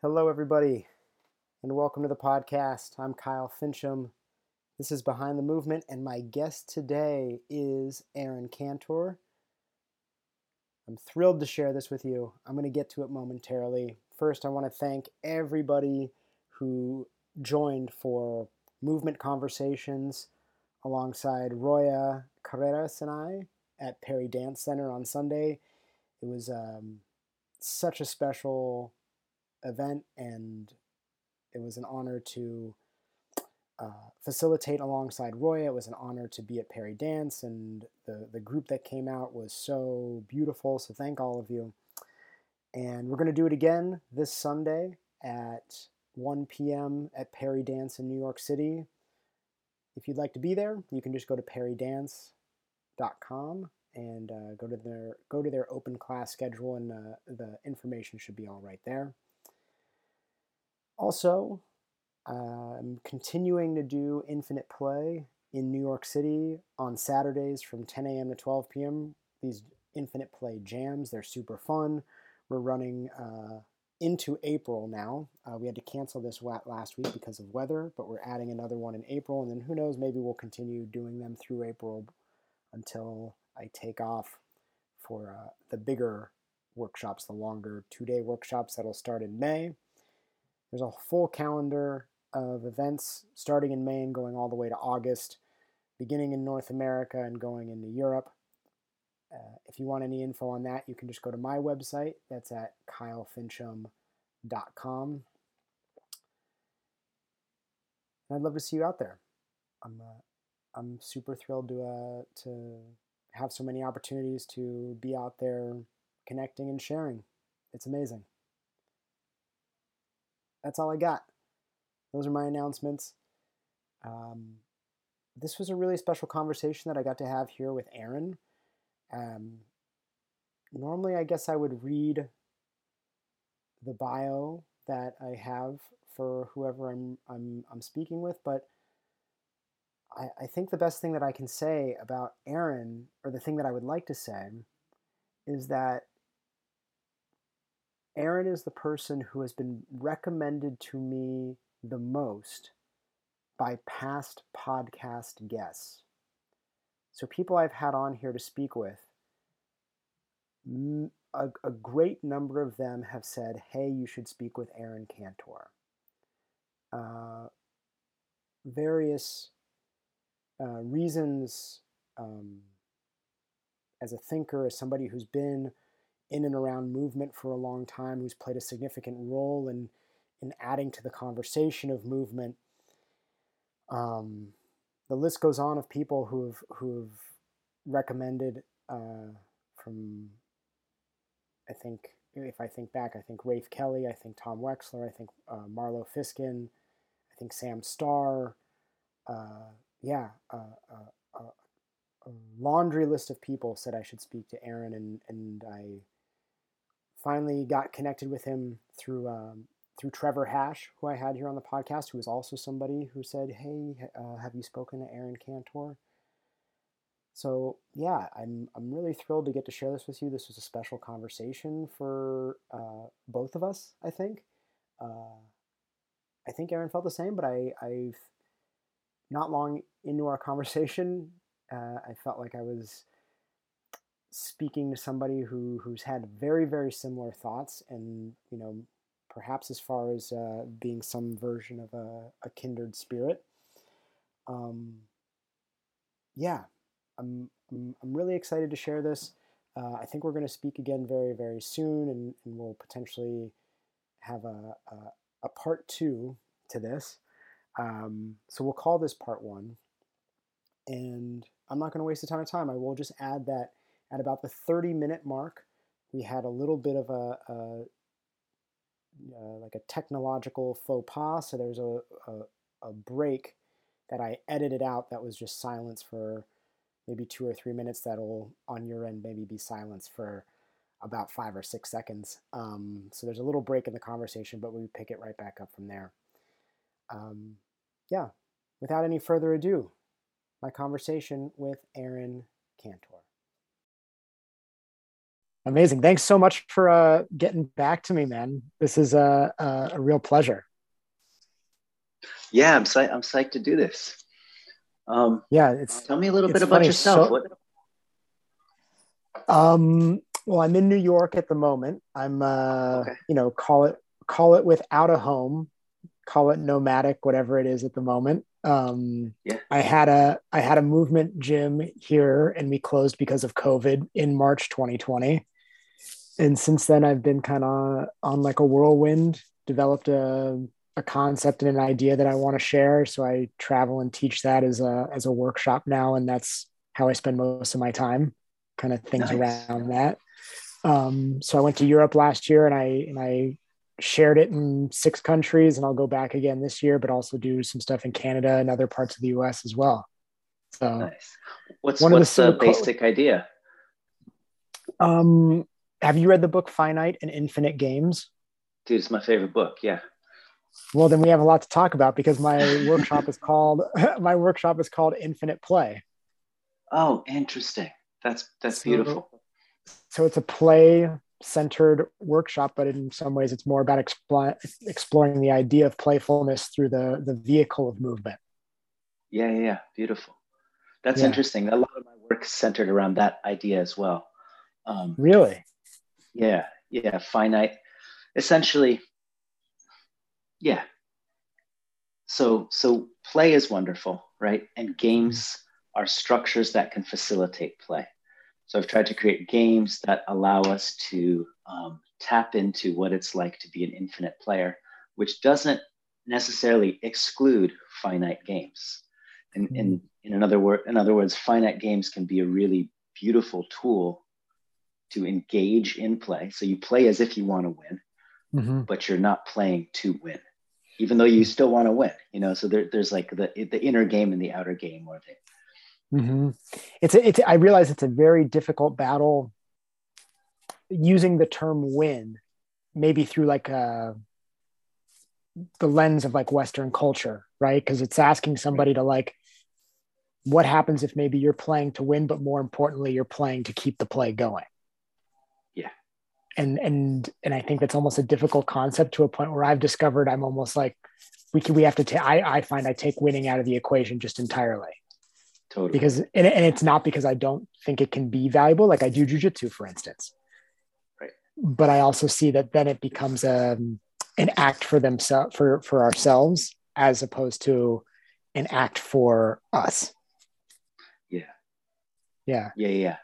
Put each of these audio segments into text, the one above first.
Hello, everybody, and welcome to the podcast. I'm Kyle Fincham. This is Behind the Movement, and my guest today is Aaron Cantor. I'm thrilled to share this with you. I'm going to get to it momentarily. First, I want to thank everybody who joined for movement conversations alongside Roya Carreras and I at Peridance Center on Sunday. It was um, such a special event, and it was an honor to uh, facilitate alongside Roy. It was an honor to be at Peridance, and the, the group that came out was so beautiful. So, thank all of you. And we're going to do it again this Sunday at 1 p.m. at Peridance in New York City. If you'd like to be there, you can just go to peridance.com and uh, go to their go to their open class schedule, and uh, the information should be all right there. Also, I'm continuing to do Infinite Play in New York City on Saturdays from 10 a.m. to 12 p.m. These Infinite Play jams, they're super fun. We're running uh, into April now. Uh, we had to cancel this last week because of weather, but we're adding another one in April, and then who knows, maybe we'll continue doing them through April until I take off for uh, the bigger workshops, the longer two day workshops that'll start in May. There's a full calendar of events starting in May and going all the way to August, beginning in North America and going into Europe. Uh, if you want any info on that, you can just go to my website. That's at kylefincham.com. And I'd love to see you out there. I'm, uh, I'm super thrilled to, uh, to have so many opportunities to be out there connecting and sharing. It's amazing that's all I got. Those are my announcements. Um, this was a really special conversation that I got to have here with Aaron. Um, normally, I guess I would read the bio that I have for whoever I'm I'm, I'm speaking with, but I, I think the best thing that I can say about Aaron, or the thing that I would like to say, is that Aaron is the person who has been recommended to me the most by past podcast guests. So, people I've had on here to speak with, a, a great number of them have said, Hey, you should speak with Aaron Cantor. Uh, various uh, reasons um, as a thinker, as somebody who's been in and around movement for a long time, who's played a significant role in in adding to the conversation of movement. Um, the list goes on of people who have who have recommended uh, from. I think if I think back, I think Rafe Kelly, I think Tom Weksler, I think uh, Marlo Fisken, I think Sam Starr. Uh, yeah, a laundry list of people said I should speak to Aaron, and and I finally got connected with him through um, through Trevor Hash, who I had here on the podcast, who was also somebody who said, "Hey, uh, have you spoken to Aaron Cantor?" So yeah, I'm I'm really thrilled to get to share this with you. This was a special conversation for uh, both of us. I think. Uh, I think Aaron felt the same, but I I've not long into our conversation, uh, I felt like I was speaking to somebody who who's had very very similar thoughts and you know perhaps as far as uh, being some version of a, a kindred spirit um, yeah I'm, I'm, I'm really excited to share this. Uh, I think we're going to speak again very very soon and, and we'll potentially have a, a, a part two to this. Um, so we'll call this part one. And I'm not going to waste a ton of time. I will just add that at about the 30 minute mark, we had a little bit of a, a uh, like a technological faux pas. So there's a, a, a break that I edited out that was just silence for maybe two or three minutes. That'll on your end maybe be silence for about five or six seconds. Um, so there's a little break in the conversation, but we pick it right back up from there. Um, yeah, without any further ado, my conversation with Aaron Cantor. Amazing. Thanks so much for uh, getting back to me, man. This is a, a, a real pleasure. Yeah, I'm psyched. I'm psyched to do this. Um, yeah, it's. Tell me a little bit about funny. yourself. So, what... Um. Well, I'm in New York at the moment. I'm. Uh, okay. You know, call it call it without a home, call it nomadic, whatever it is at the moment. Um, yeah. I had a I had a movement gym here, and we closed because of COVID in March 2020 and since then I've been kind of on like a whirlwind, developed a, a concept and an idea that I want to share. So I travel and teach that as a as a workshop now, and that's how I spend most of my time, kind of things nice. around that. Um, so I went to Europe last year, and I and I shared it in six countries, and I'll go back again this year, but also do some stuff in Canada and other parts of the U.S. as well. So, nice. What's one what's the, the basic idea? Um, have you read the book Finite and Infinite Games? Dude, it's my favorite book. Yeah. Well, then we have a lot to talk about because my workshop is called my workshop is called Infinite Play. Oh, interesting. That's that's so, beautiful. So it's a play centered workshop, but in some ways it's more about expl- exploring the idea of playfulness through the the vehicle of movement. Yeah, yeah, yeah. beautiful. That's yeah. interesting. A lot of my work centered around that idea as well. Um, really? Yeah, yeah, finite. Essentially, yeah. So so play is wonderful, right? And games are structures that can facilitate play. So I've tried to create games that allow us to um, tap into what it's like to be an infinite player, which doesn't necessarily exclude finite games. And in, in, in another word, in other words, finite games can be a really beautiful tool to engage in play. So you play as if you want to win, mm-hmm. but you're not playing to win, even though you still want to win. You know, so there, there's like the the inner game and the outer game, or the. Mm-hmm. It's a, it's. I realize it's a very difficult battle. Using the term "win," maybe through like a uh, the lens of like Western culture, right? Because it's asking somebody to like, what happens if maybe you're playing to win, but more importantly, you're playing to keep the play going Yeah. and and and I think that's almost a difficult concept to a point where I've discovered I'm almost like we can we have to take I, I find I take winning out of the equation just entirely. Totally. Because and, and it's not because I don't think it can be valuable. Like I do jujitsu, for instance. Right. But I also see that then it becomes a um, an act for themselves for for ourselves as opposed to an act for us. Yeah. Yeah. Yeah. Yeah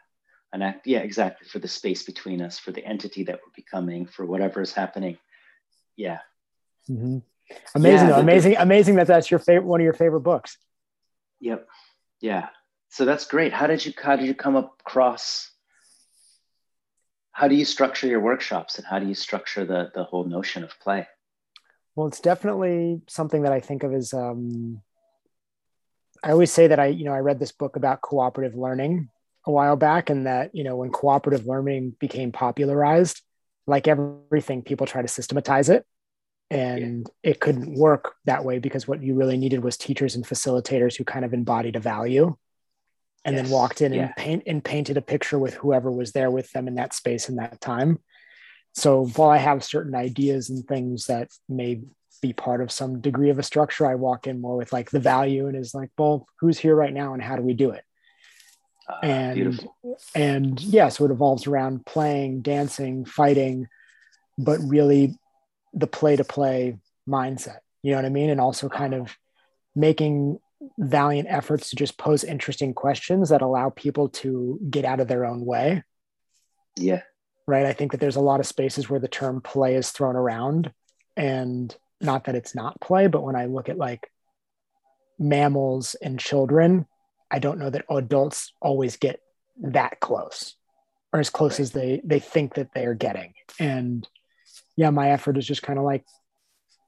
an act yeah exactly for the space between us for the entity that we're becoming for whatever is happening yeah mm-hmm. amazing yeah, amazing amazing that that's your favorite one of your favorite books yep yeah. So that's great. How did you how did you come across how do you structure your workshops and how do you structure the the whole notion of play? Well it's definitely something that i think of as um I always say that I, you know, I read this book about cooperative learning a while back and that you know when cooperative learning became popularized like everything people try to systematize it and yeah. it couldn't work that way because what you really needed was teachers and facilitators who kind of embodied a value and yes. then walked in yeah. and paint and painted a picture with whoever was there with them in that space in that time so while i have certain ideas and things that may be part of some degree of a structure i walk in more with like the value and is like well who's here right now and how do we do it uh, and beautiful. and yeah, so it evolves around playing, dancing, fighting, but really the play to play mindset. You know what I mean? And also kind of making valiant efforts to just pose interesting questions that allow people to get out of their own way. Yeah. Right. I think that there's a lot of spaces where the term play is thrown around. And not that it's not play, but when I look at like mammals and children, I don't know that adults always get that close or as close right. as they they think that they are getting. And yeah, my effort is just kind of like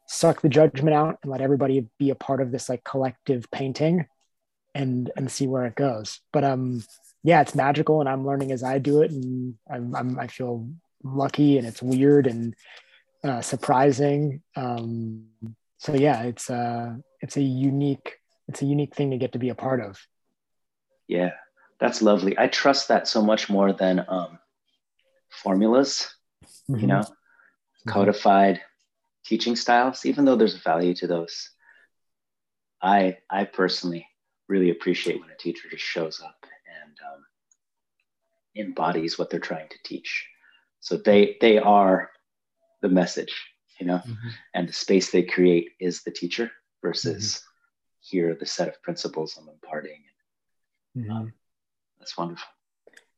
suck the judgment out and let everybody be a part of this like collective painting and and see where it goes. But um yeah, it's magical and I'm learning as I do it and I'm, I'm I feel lucky and it's weird and uh, surprising. Um, so yeah, it's uh it's a unique it's a unique thing to get to be a part of. Yeah, that's lovely. I trust that so much more than um, formulas, mm-hmm. you know. Codified teaching styles, even though there's a value to those. I I personally really appreciate when a teacher just shows up and um, embodies what they're trying to teach. So they they are the message, you know, mm-hmm. and the space they create is the teacher versus mm-hmm. here the set of principles I'm imparting. Mm-hmm. Um, that's wonderful.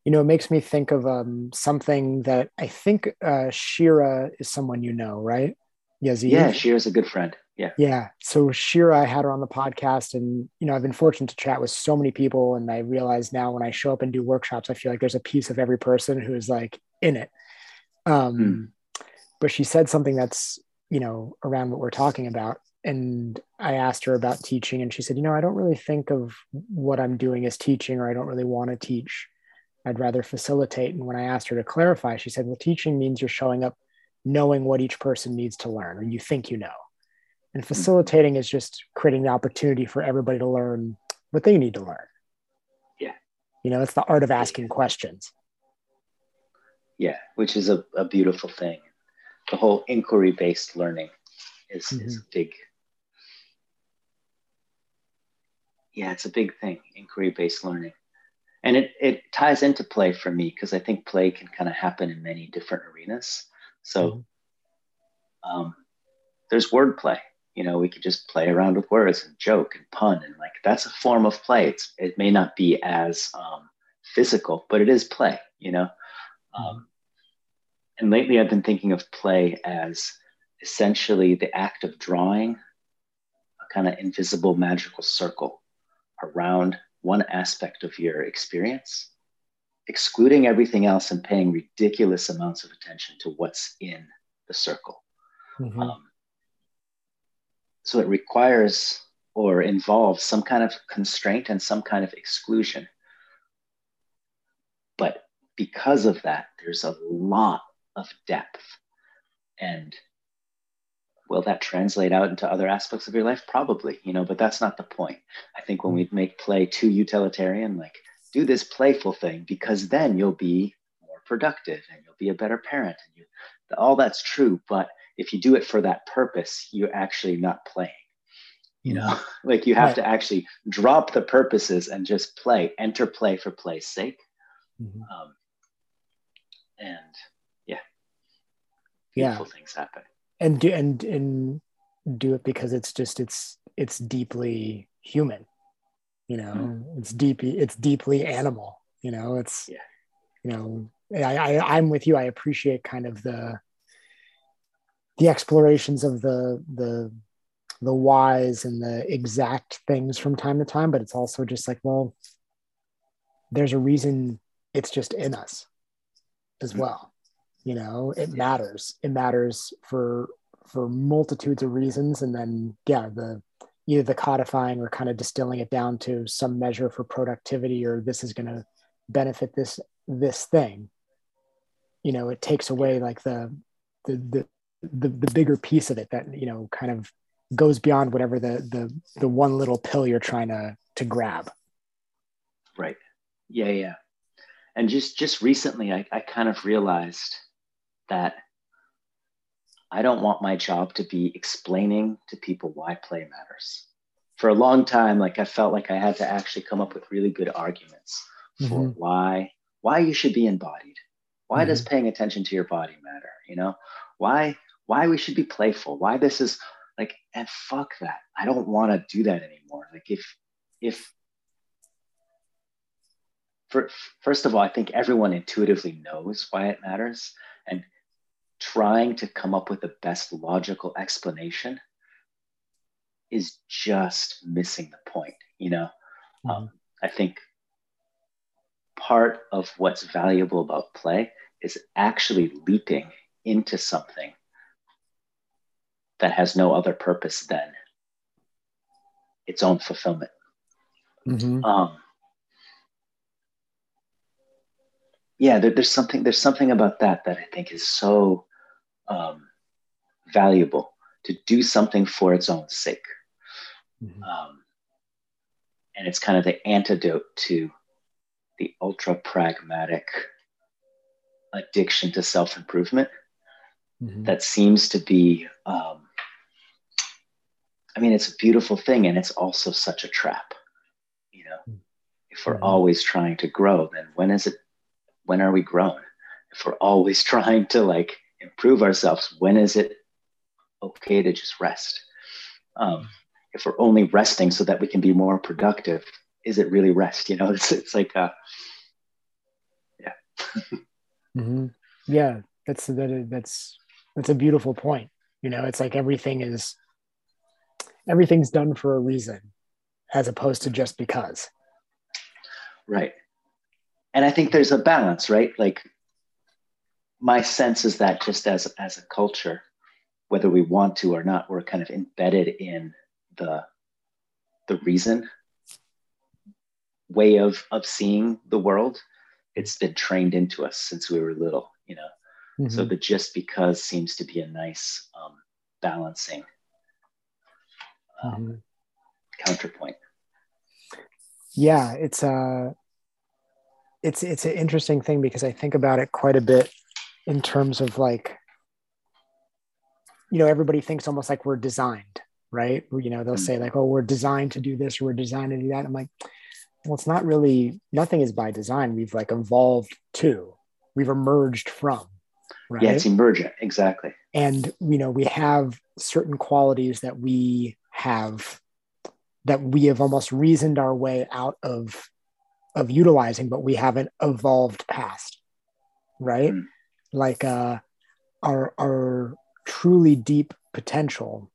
You know, it makes me think of um, something that I think uh, Shira is someone you know, right? Yaziv. Yeah, Shira's a good friend. Yeah. Yeah. So Shira, I had her on the podcast, and you know, I've been fortunate to chat with so many people, and I realize now when I show up and do workshops, I feel like there's a piece of every person who is like in it. Um, mm. But she said something that's you know around what we're talking about, and I asked her about teaching, and she said, you know, I don't really think of what I'm doing as teaching, or I don't really want to teach. I'd rather facilitate. And when I asked her to clarify, she said, well, teaching means you're showing up knowing what each person needs to learn, or you think you know and facilitating is just creating the opportunity for everybody to learn what they need to learn. Yeah. You know, it's the art of asking questions. Yeah, which is a, a beautiful thing. The whole inquiry based learning is, mm-hmm. is a big, yeah, it's a big thing, inquiry based learning. And it, it ties into play for me because I think play can kind of happen in many different arenas. So mm-hmm. um, there's wordplay you know we could just play around with words and joke and pun and like that's a form of play it's, it may not be as um, physical but it is play you know um, and lately i've been thinking of play as essentially the act of drawing a kind of invisible magical circle around one aspect of your experience excluding everything else and paying ridiculous amounts of attention to what's in the circle mm-hmm. um, so it requires or involves some kind of constraint and some kind of exclusion. But because of that, there's a lot of depth. And will that translate out into other aspects of your life? Probably, you know, but that's not the point. I think when we make play too utilitarian, like do this playful thing because then you'll be more productive and you'll be a better parent and you all that's true, but if you do it for that purpose, you're actually not playing. You know, like you have right. to actually drop the purposes and just play, enter play for play's sake. Mm-hmm. Um, and yeah, beautiful yeah. things happen. And do and and do it because it's just it's it's deeply human. You know, mm-hmm. it's deeply it's deeply animal. You know, it's yeah. you know I, I I'm with you. I appreciate kind of the the explorations of the the the whys and the exact things from time to time, but it's also just like, well, there's a reason it's just in us as mm-hmm. well. You know, it matters. It matters for for multitudes of reasons. And then yeah, the either the codifying or kind of distilling it down to some measure for productivity or this is gonna benefit this this thing. You know, it takes away like the the the the, the bigger piece of it that you know kind of goes beyond whatever the the the one little pill you're trying to to grab right yeah yeah and just just recently i, I kind of realized that i don't want my job to be explaining to people why play matters for a long time like i felt like i had to actually come up with really good arguments for mm-hmm. why why you should be embodied why mm-hmm. does paying attention to your body matter you know why why we should be playful, why this is like, and fuck that. I don't want to do that anymore. Like if, if, for, first of all, I think everyone intuitively knows why it matters. And trying to come up with the best logical explanation is just missing the point, you know? Mm-hmm. Um, I think part of what's valuable about play is actually leaping into something that has no other purpose than its own fulfillment. Mm-hmm. Um, yeah, there, there's something there's something about that that I think is so um, valuable to do something for its own sake, mm-hmm. um, and it's kind of the antidote to the ultra pragmatic addiction to self improvement mm-hmm. that seems to be, um, I mean, it's a beautiful thing and it's also such a trap. You know, mm-hmm. if we're mm-hmm. always trying to grow, then when is it, when are we grown? If we're always trying to like improve ourselves, when is it okay to just rest? Um, if we're only resting so that we can be more productive, is it really rest? You know, it's, it's like, uh, yeah. mm-hmm. Yeah. That's, that, that's, that's a beautiful point. You know, it's like everything is, everything's done for a reason as opposed to just because. Right. And I think there's a balance, right? Like my sense is that just as, as a culture, whether we want to or not, we're kind of embedded in the, the reason way of of seeing the world it's been trained into us since we were little you know mm-hmm. so the just because seems to be a nice um, balancing um, mm-hmm. counterpoint yeah it's a uh, it's it's an interesting thing because i think about it quite a bit in terms of like you know everybody thinks almost like we're designed right? You know they'll mm-hmm. say like oh we're designed to do this or we're designed to do that. I'm like well it's not really nothing is by design. We've like evolved to we've emerged from right yeah it's emergent. Exactly. And you know we have certain qualities that we have that we have almost reasoned our way out of of utilizing but we haven't evolved past right? Mm. Like uh our our truly deep potential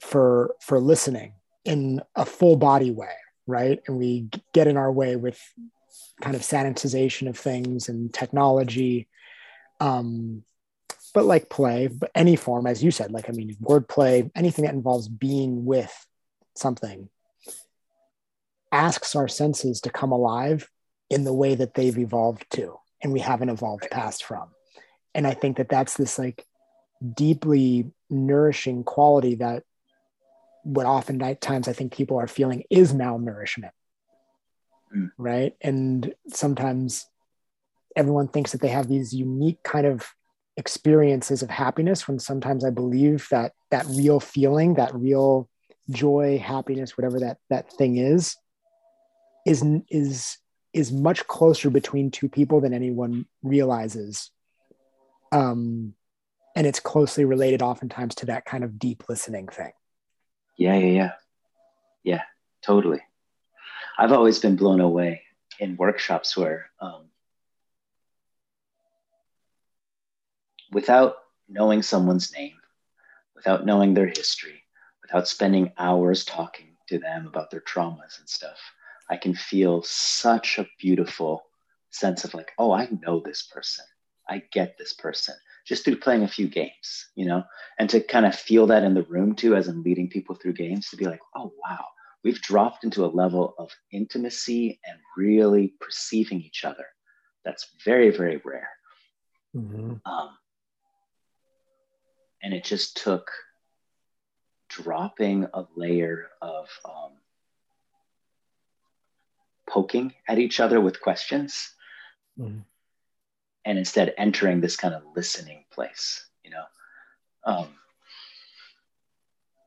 for for listening in a full body way right? And we get in our way with kind of sanitization of things and technology. Um, but like play, but any form, as you said, like I mean, wordplay, anything that involves being with something asks our senses to come alive in the way that they've evolved to and we haven't evolved past from. And I think that that's this like deeply nourishing quality that what oftentimes I think people are feeling is malnourishment. Mm. Right. And sometimes everyone thinks that they have these unique kind of experiences of happiness when sometimes I believe that that real feeling, that real joy, happiness, whatever that that thing is, is is is much closer between two people than anyone realizes. Um, and it's closely related oftentimes to that kind of deep listening thing. Yeah, yeah, yeah. Yeah, totally. I've always been blown away in workshops where, um, without knowing someone's name, without knowing their history, without spending hours talking to them about their traumas and stuff, I can feel such a beautiful sense of like, oh, I know this person. I get this person just through playing a few games, you know, and to kind of feel that in the room too, as I'm leading people through games, to be like, oh, wow, we've dropped into a level of intimacy and really perceiving each other. That's very, very rare. Mm-hmm. Um, and it just took dropping a layer of um, poking at each other with questions. Mm-hmm and instead entering this kind of listening place you know? Um,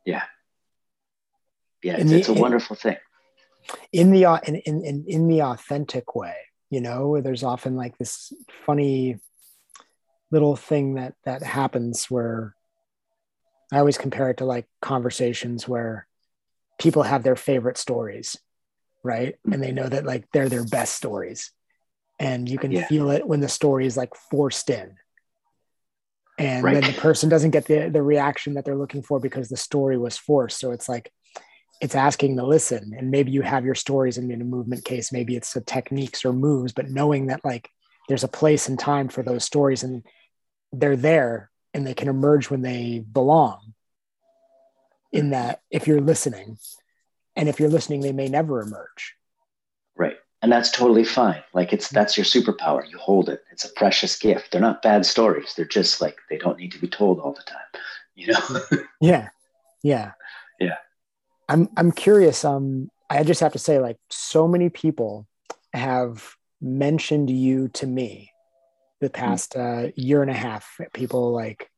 yeah. Yeah it's, the, it's a wonderful thing. In the in, in, in, in the authentic way you know there's often like this funny little thing that that happens where i always compare it to like conversations where people have their favorite stories right? And they know that like they're their best stories and you can yeah. feel it when the story is like forced in. And right. then the person doesn't get the, the reaction that they're looking for because the story was forced. So it's like it's asking to listen. And maybe you have your stories in, in a movement case. Maybe it's the techniques or moves but knowing that like there's a place and time for those stories and they're there and they can emerge when they belong in mm-hmm. that if you're listening. And if you're listening they may never emerge. Right and that's totally fine. Like it's that's your superpower. You hold it. It's a precious gift. They're not bad stories. They're just like they don't need to be told all the time you know? Yeah. Yeah. Yeah. I'm i'm curious um i just have to say like so many people have mentioned you to me the past uh, year and a half. People like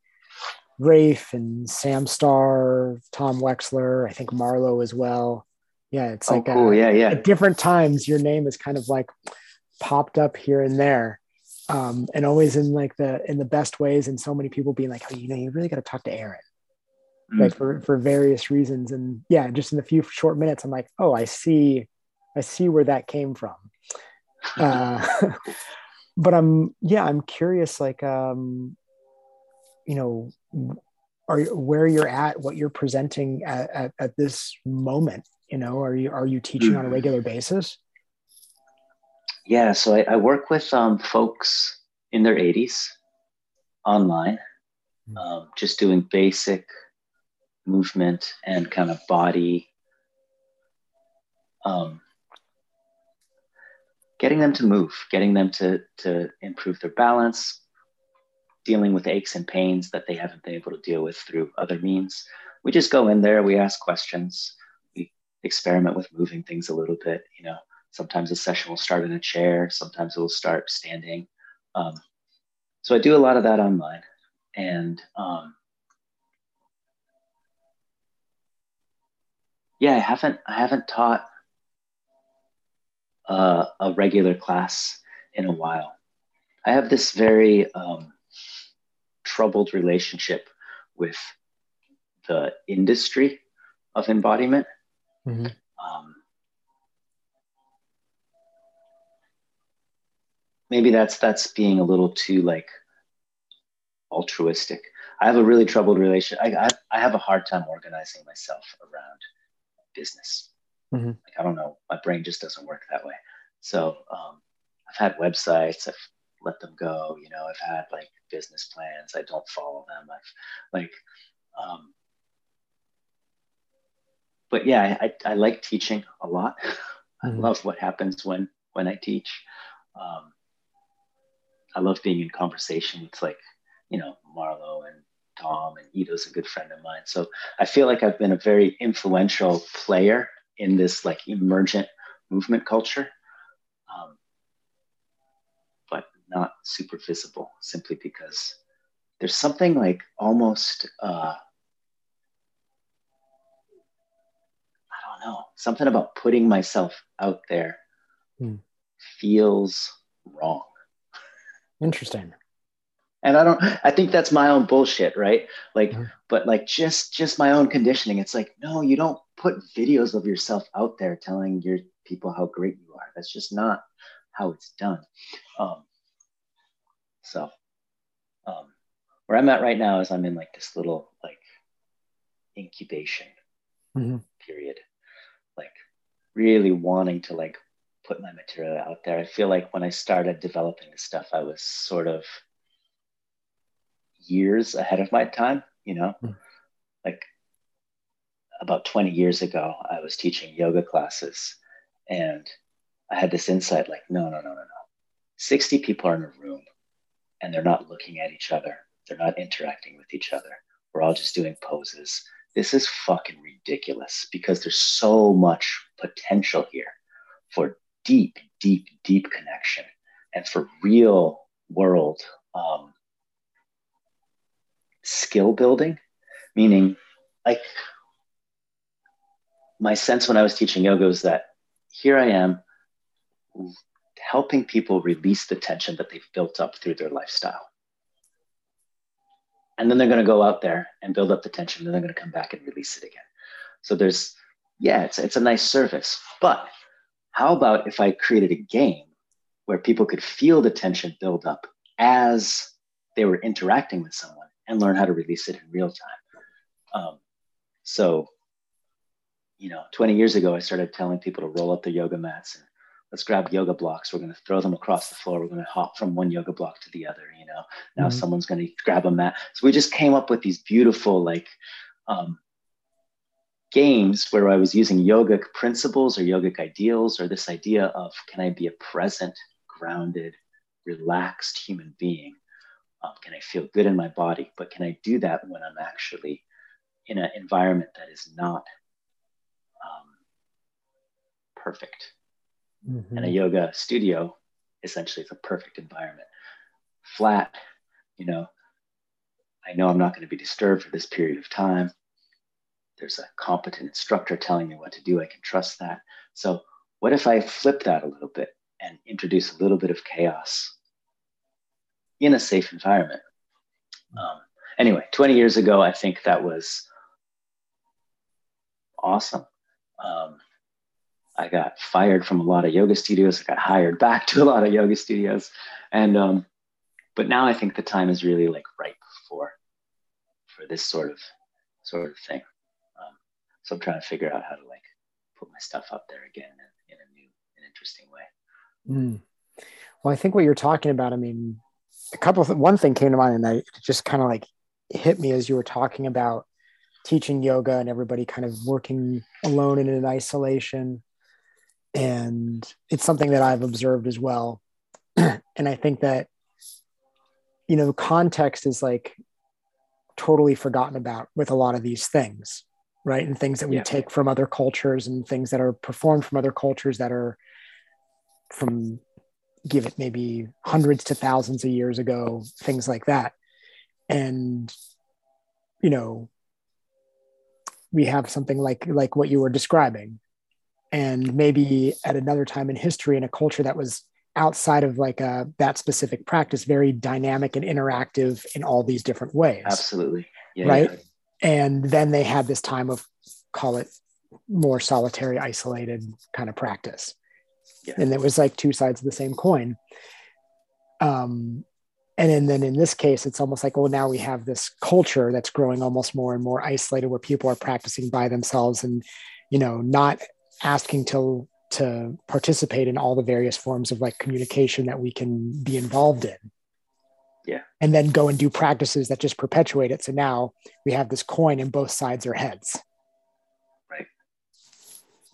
Rafe and Sam Starr, Tom Weksler, I think Marlo as well. Yeah, it's oh, like cool. uh, yeah, yeah. at different times your name is kind of like popped up here and there. Um, and always in like the in the best ways and so many people being like oh you know you really got to talk to aaron mm. like for for various reasons and yeah just in the few short minutes i'm like oh i see i see where that came from uh, but i'm yeah i'm curious like um you know are where you're at what you're presenting at, at, at this moment you know are you are you teaching on a mm. regular basis yeah so i, I work with um, folks in their 80s online mm. um, just doing basic movement and kind of body um, getting them to move getting them to to improve their balance dealing with aches and pains that they haven't been able to deal with through other means we just go in there we ask questions we experiment with moving things a little bit you know. Sometimes a session will start in a chair sometimes it will start standing. Um, so i do a lot of that online and um, yeah i haven't i haven't taught uh, a regular class in a while. I have this very um, troubled relationship with the industry of embodiment. Mm-hmm. Um, maybe that's that's being a little too like altruistic. I have a really troubled relation. I, I, I have a hard time organizing myself around business. Mm-hmm. Like I don't know, my brain just doesn't work that way. So um, I've had websites. I've let them go. You know, I've had like business plans. I don't follow them. I've like, um, but yeah, I, I like teaching a lot. Mm-hmm. I love what happens when when I teach. Um, I love being in conversation with like, you know, Marlo and Tom and Ido's a good friend of mine. So I feel like I've been a very influential player in this like emergent movement culture um, but not super visible simply because there's something like almost uh, don't know something about putting myself out there hmm. feels wrong. Interesting. And I don't I think that's my own bullshit, right? Like mm-hmm. but like just just my own conditioning. It's like no, you don't put videos of yourself out there telling your people how great you are. That's just not how it's done. Um, so, um, where I'm at right now is I'm in like this little like incubation mm-hmm. period, like really wanting to like put my material out there. I feel like when I started developing this stuff, I was sort of years ahead of my time, you know, mm-hmm. like about 20 years ago, I was teaching yoga classes and I had this insight like, no, no, no, no, no. 60 people are in a room and they're not looking at each other. They're not interacting with each other. We're all just doing poses. This is fucking ridiculous because there's so much potential here for deep, deep, deep connection and for real world um, skill building. Meaning, like, my sense when I was teaching yoga was that here I am helping people release the tension that they've built up through their lifestyle. And then they're going to go out there and build up the tension, and then they're going to come back and release it again. So there's, yeah, it's, it's a nice service. But how about if I created a game where people could feel the tension build up as they were interacting with someone and learn how to release it in real time? Um, so, you know, 20 years ago, I started telling people to roll up their yoga mats and let's grab yoga blocks. We're going to throw them across the floor. We're going to hop from one yoga block to the other. You know, now mm-hmm. someone's going to grab a mat. So we just came up with these beautiful like um, games where I was using yogic principles or yogic ideals or this idea of can I be a present, grounded, relaxed human being? Um, can I feel good in my body? But can I do that when I'm actually in an environment that is not um, perfect? Mm-hmm. And a yoga studio essentially is a perfect environment. flat. You know, I know I'm not going to be disturbed for this period of time. There's a competent instructor telling me what to do. I can trust that. So, what if I flip that a little bit and introduce a little bit of chaos in a safe environment? Um, anyway, 20 years ago, I think that was awesome. Um, I got fired from a lot of yoga studios. I got hired back to a lot of yoga studios, and um, but now I think the time is really like ripe for for this sort of sort of thing. Um, so I'm trying to figure out how to like put my stuff up there again in, in a new and interesting way. Mm. Well, I think what you're talking about. I mean, a couple of one thing came to mind, and I just kind of like hit me as you were talking about teaching yoga and everybody kind of working alone and in isolation and it's something that I've observed as well. and I think that you know context is like totally forgotten about with a lot of these things, right? And things that we yeah. take from other cultures and things that are performed from other cultures that are from give it maybe hundreds to thousands of years ago, things like that. And you know, we have something like like what you were describing and maybe at another time in history in a culture that was outside of like a, uh, that specific practice very dynamic and interactive in all these different ways. Absolutely. Yeah, right? Yeah. and then they had this time of call it more solitary isolated kind of practice. Yeah. and it was like two sides of the same coin. Um and then, then in this case it's almost like well now we have this culture that's growing almost more and more isolated where people are practicing by themselves and you know not asking to to participate in all the various forms of like communication that we can be involved in. Yeah. And then go and do practices that just perpetuate it. So now we have this coin and both sides are heads. Right,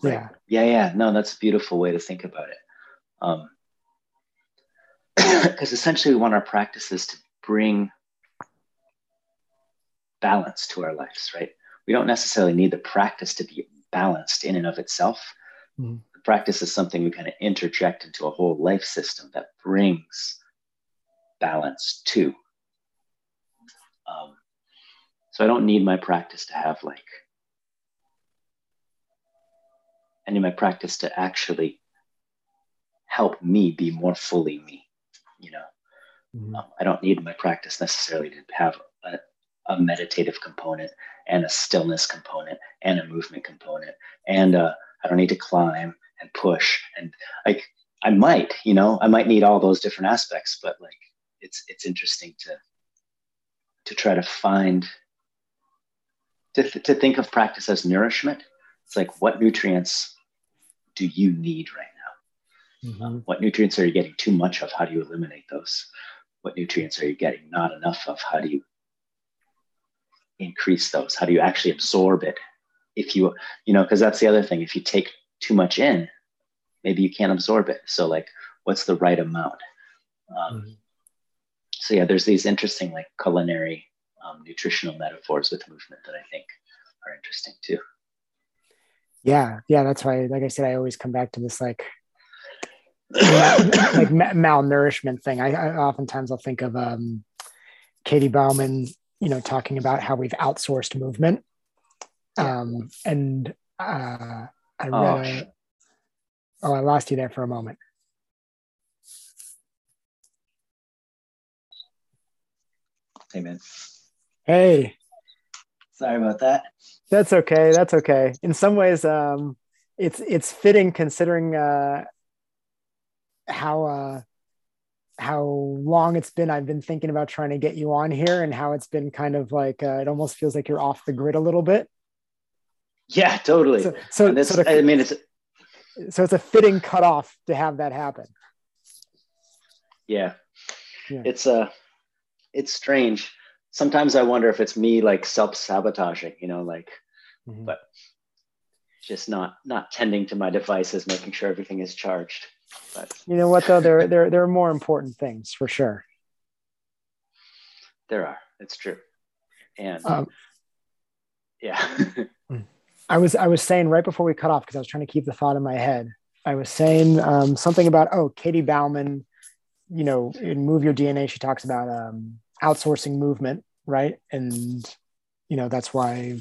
right. yeah yeah. Yeah no that's a beautiful way to think about it. Um because essentially we want our practices to bring balance to our lives right? We don't necessarily need the practice to be balanced in and of itself. Mm. The practice is something we kind of interject into a whole life system that brings balance to. Um, so I don't need my practice to have like, I need my practice to actually help me be more fully me. You know, mm-hmm. um, I don't need my practice necessarily to have a, a meditative component and a stillness component and a movement component and uh, i don't need to climb and push and like i might you know i might need all those different aspects but like it's it's interesting to to try to find to, th- to think of practice as nourishment. It's like what nutrients do you need right now? Mm-hmm. um, what nutrients are you getting too much of? How do you eliminate those? What nutrients are you getting not enough of? How do you increase those? How do you actually absorb it? If you, you know, because that's the other thing. If you take too much in, maybe you can't absorb it. So, like, what's the right amount? Um, mm-hmm. So, yeah, there's these interesting, like, culinary, um, nutritional metaphors with movement that I think are interesting too. Yeah, yeah, that's why. Like I said, I always come back to this, like, like malnourishment thing. I, I oftentimes I'll think of um, Katy Bowman you know, talking about how we've outsourced movement. Um, and uh, I read, oh. A, oh, I lost you there for a moment. Hey, man. Hey. Sorry about that. That's okay. That's okay. In some ways, um, it's it's fitting considering uh, how uh, how long it's been I've been thinking about trying to get you on here and how it's been kind of like uh, it almost feels like you're off the grid a little bit. Yeah, totally. So, so, this, so I mean, it's so it's a fitting cutoff to have that happen. Yeah, yeah. it's uh, it's strange. Sometimes I wonder if it's me like self sabotaging, you know, like, mm-hmm. but just not not tending to my devices, making sure everything is charged. But you know what though, there there there are more important things for sure. There are. It's true. And um, yeah. I was I was saying right before we cut off because I was trying to keep the thought in my head. I was saying um, something about oh Katy Bowman, you know, in Move Your DNA, she talks about um, outsourcing movement, right? And, you know, that's why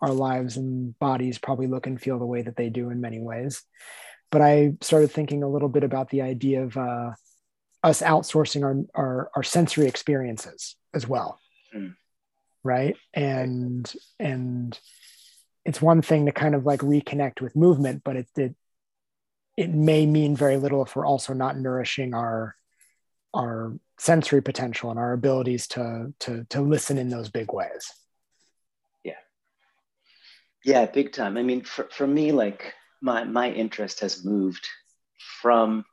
our lives and bodies probably look and feel the way that they do in many ways. But I started thinking a little bit about the idea of uh, us outsourcing our, our, our sensory experiences as well. Mm. Right. And, and, it's one thing to kind of like reconnect with movement, but it, it it may mean very little if we're also not nourishing our our sensory potential and our abilities to to to listen in those big ways yeah yeah big time i mean for, for me like my my interest has moved from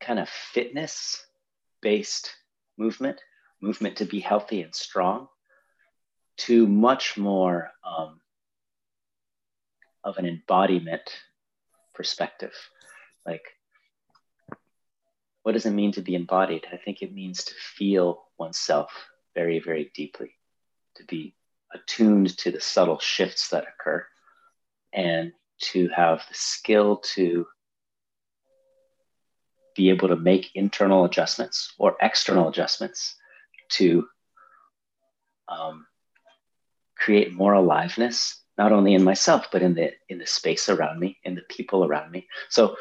kind of fitness based movement movement to be healthy and strong to much more um, of an embodiment perspective. Like, what does it mean to be embodied? I think it means to feel oneself very, very deeply, to be attuned to the subtle shifts that occur, and to have the skill to be able to make internal adjustments or external adjustments to um, create more aliveness not only in myself but in the in the space around me in the people around me. So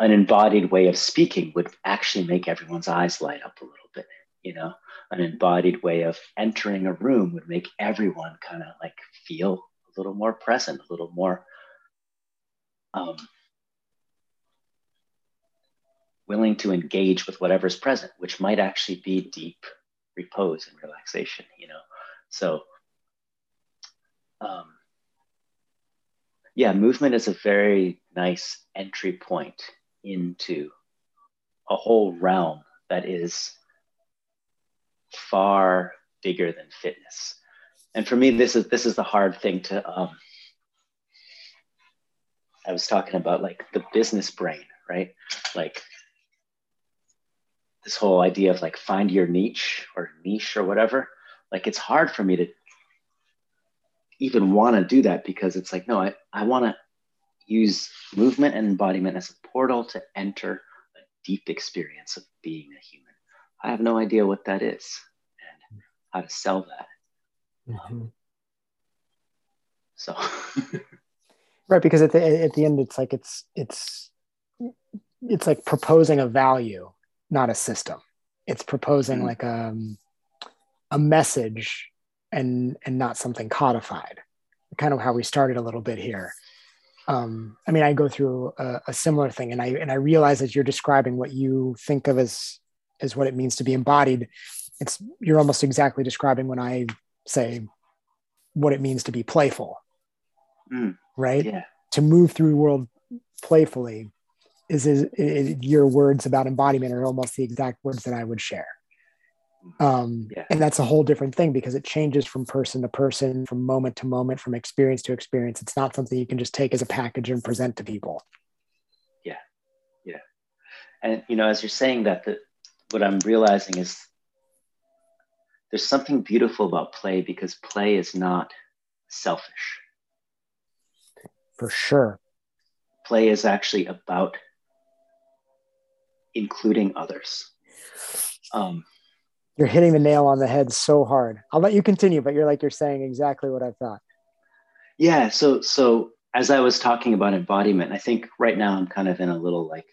an embodied way of speaking would actually make everyone's eyes light up a little bit you know an embodied way of entering a room would make everyone kind of like feel a little more present a little more um, willing to engage with whatever's present which might actually be deep repose and relaxation you know? So um, yeah, movement is a very nice entry point into a whole realm that is far bigger than fitness. And for me, this is this is the hard thing to. Um, I was talking about like the business brain, right? Like this whole idea of like find your niche or niche or whatever. Like it's hard for me to even want to do that because it's like, no, I, I want to use movement and embodiment as a portal to enter a deep experience of being a human. I have no idea what that is and how to sell that. Mm-hmm. Um, so, right, because at the at the end, it's like it's it's it's like proposing a value, not a system. It's proposing mm-hmm. like a um, a message and and not something codified kind of how we started a little bit here um, i mean i go through a, a, similar thing and i and i realize that you're describing what you think of as as what it means to be embodied. It's you're almost exactly describing when i say what it means to be playful mm, right? Yeah. to move through the world playfully is, is, is your words about embodiment are almost the exact words that i would share. Um, yeah. and that's a whole different thing because it changes from person to person from moment to moment from experience to experience. It's not something you can just take as a package and present to people. Yeah. Yeah. And you know as you're saying that the, what i'm realizing is there's something beautiful about play because play is not selfish for sure play is actually about including others um, you're hitting the nail on the head so hard. I'll let you continue, but you're like you're saying exactly what I thought. Yeah. So so as I was talking about embodiment, I think right now I'm kind of in a little like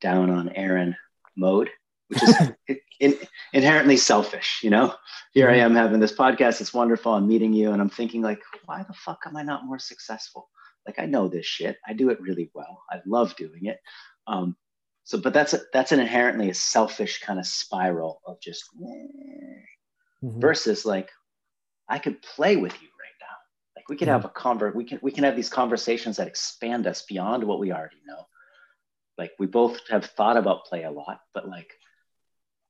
down on Aaron mode, which is in, inherently selfish. You know, here I mm-hmm. am having this podcast. It's wonderful. I'm meeting you, and I'm thinking like, why the fuck am I not more successful? Like I know this shit. I do it really well. I love doing it. Um, so but that's a, that's an inherently a selfish kind of spiral of just mm-hmm. versus like i could play with you right now like we could mm-hmm. have a convert we can we can have these conversations that expand us beyond what we already know like we both have thought about play a lot but like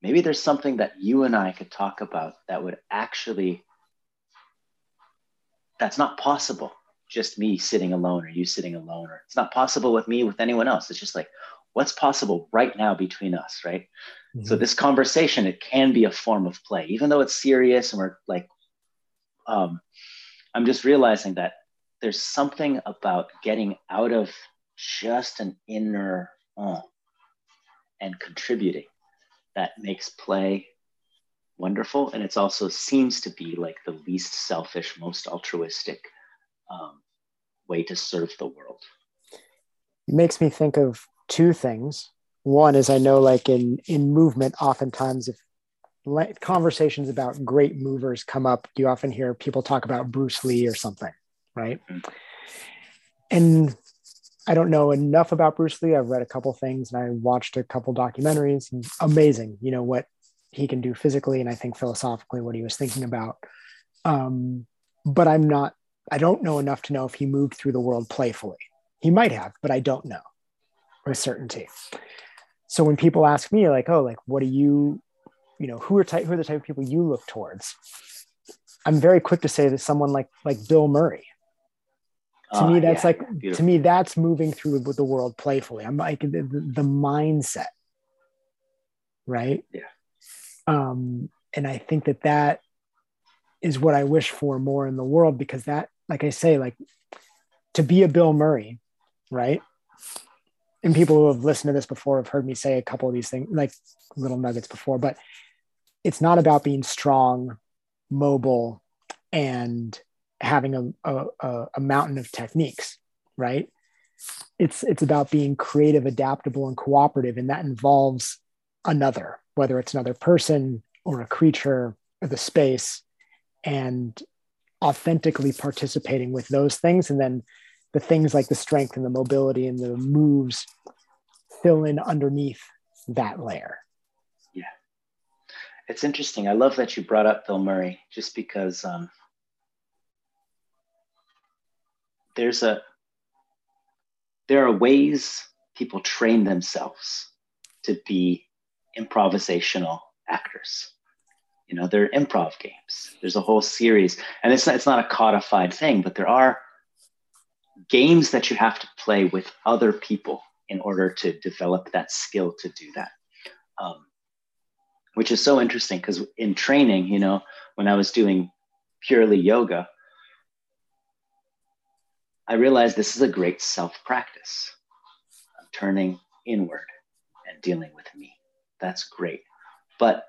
maybe there's something that you and i could talk about that would actually that's not possible just me sitting alone or you sitting alone or it's not possible with me with anyone else it's just like what's possible right now between us, right? Mm-hmm. So this conversation, it can be a form of play, even though it's serious and we're like, um, I'm just realizing that there's something about getting out of just an inner uh, and contributing that makes play wonderful. And it's also seems to be like the least selfish, most altruistic um, way to serve the world. It makes me think of two things. One is I know, like in in movement, oftentimes if conversations about great movers come up, you often hear people talk about Bruce Lee or something, right? Mm-hmm. And I don't know enough about Bruce Lee. I've read a couple things and I watched a couple documentaries. Amazing, you know what he can do physically, and I think philosophically what he was thinking about. Um, but I'm not. I don't know enough to know if he moved through the world playfully. He might have, but I don't know with certainty. So when people ask me, like, "Oh, like, what do you you know who are type who are the type of people you look towards i'm very quick to say that someone like like bill murray to me that's yeah, like beautiful. to me that's moving through with the world playfully. I'm like the, the mindset. Right? Yeah. Um and i think that that is what i wish for more in the world because that like i say like to be a bill murray right? And people who have listened to this before have heard me say a couple of these things like little nuggets before but it's not about being strong, mobile, and having a, a, a mountain of techniques, right? It's it's about being creative, adaptable, and cooperative, and that involves another, whether it's another person or a creature or the space, and authentically participating with those things, and then the things like the strength and the mobility and the moves fill in underneath that layer Yeah. it's interesting. I love that you brought up Bill Murray, just because um, there's a there are ways people train themselves to be improvisational actors. You know, there are improv games. There's a whole series, and it's not, it's not a codified thing, but there are games that you have to play with other people in order to develop that skill to do that. Um, which is so interesting because in training, you know, when I was doing purely yoga, I realized this is a great self practice. I'm turning inward and dealing with me. That's great. But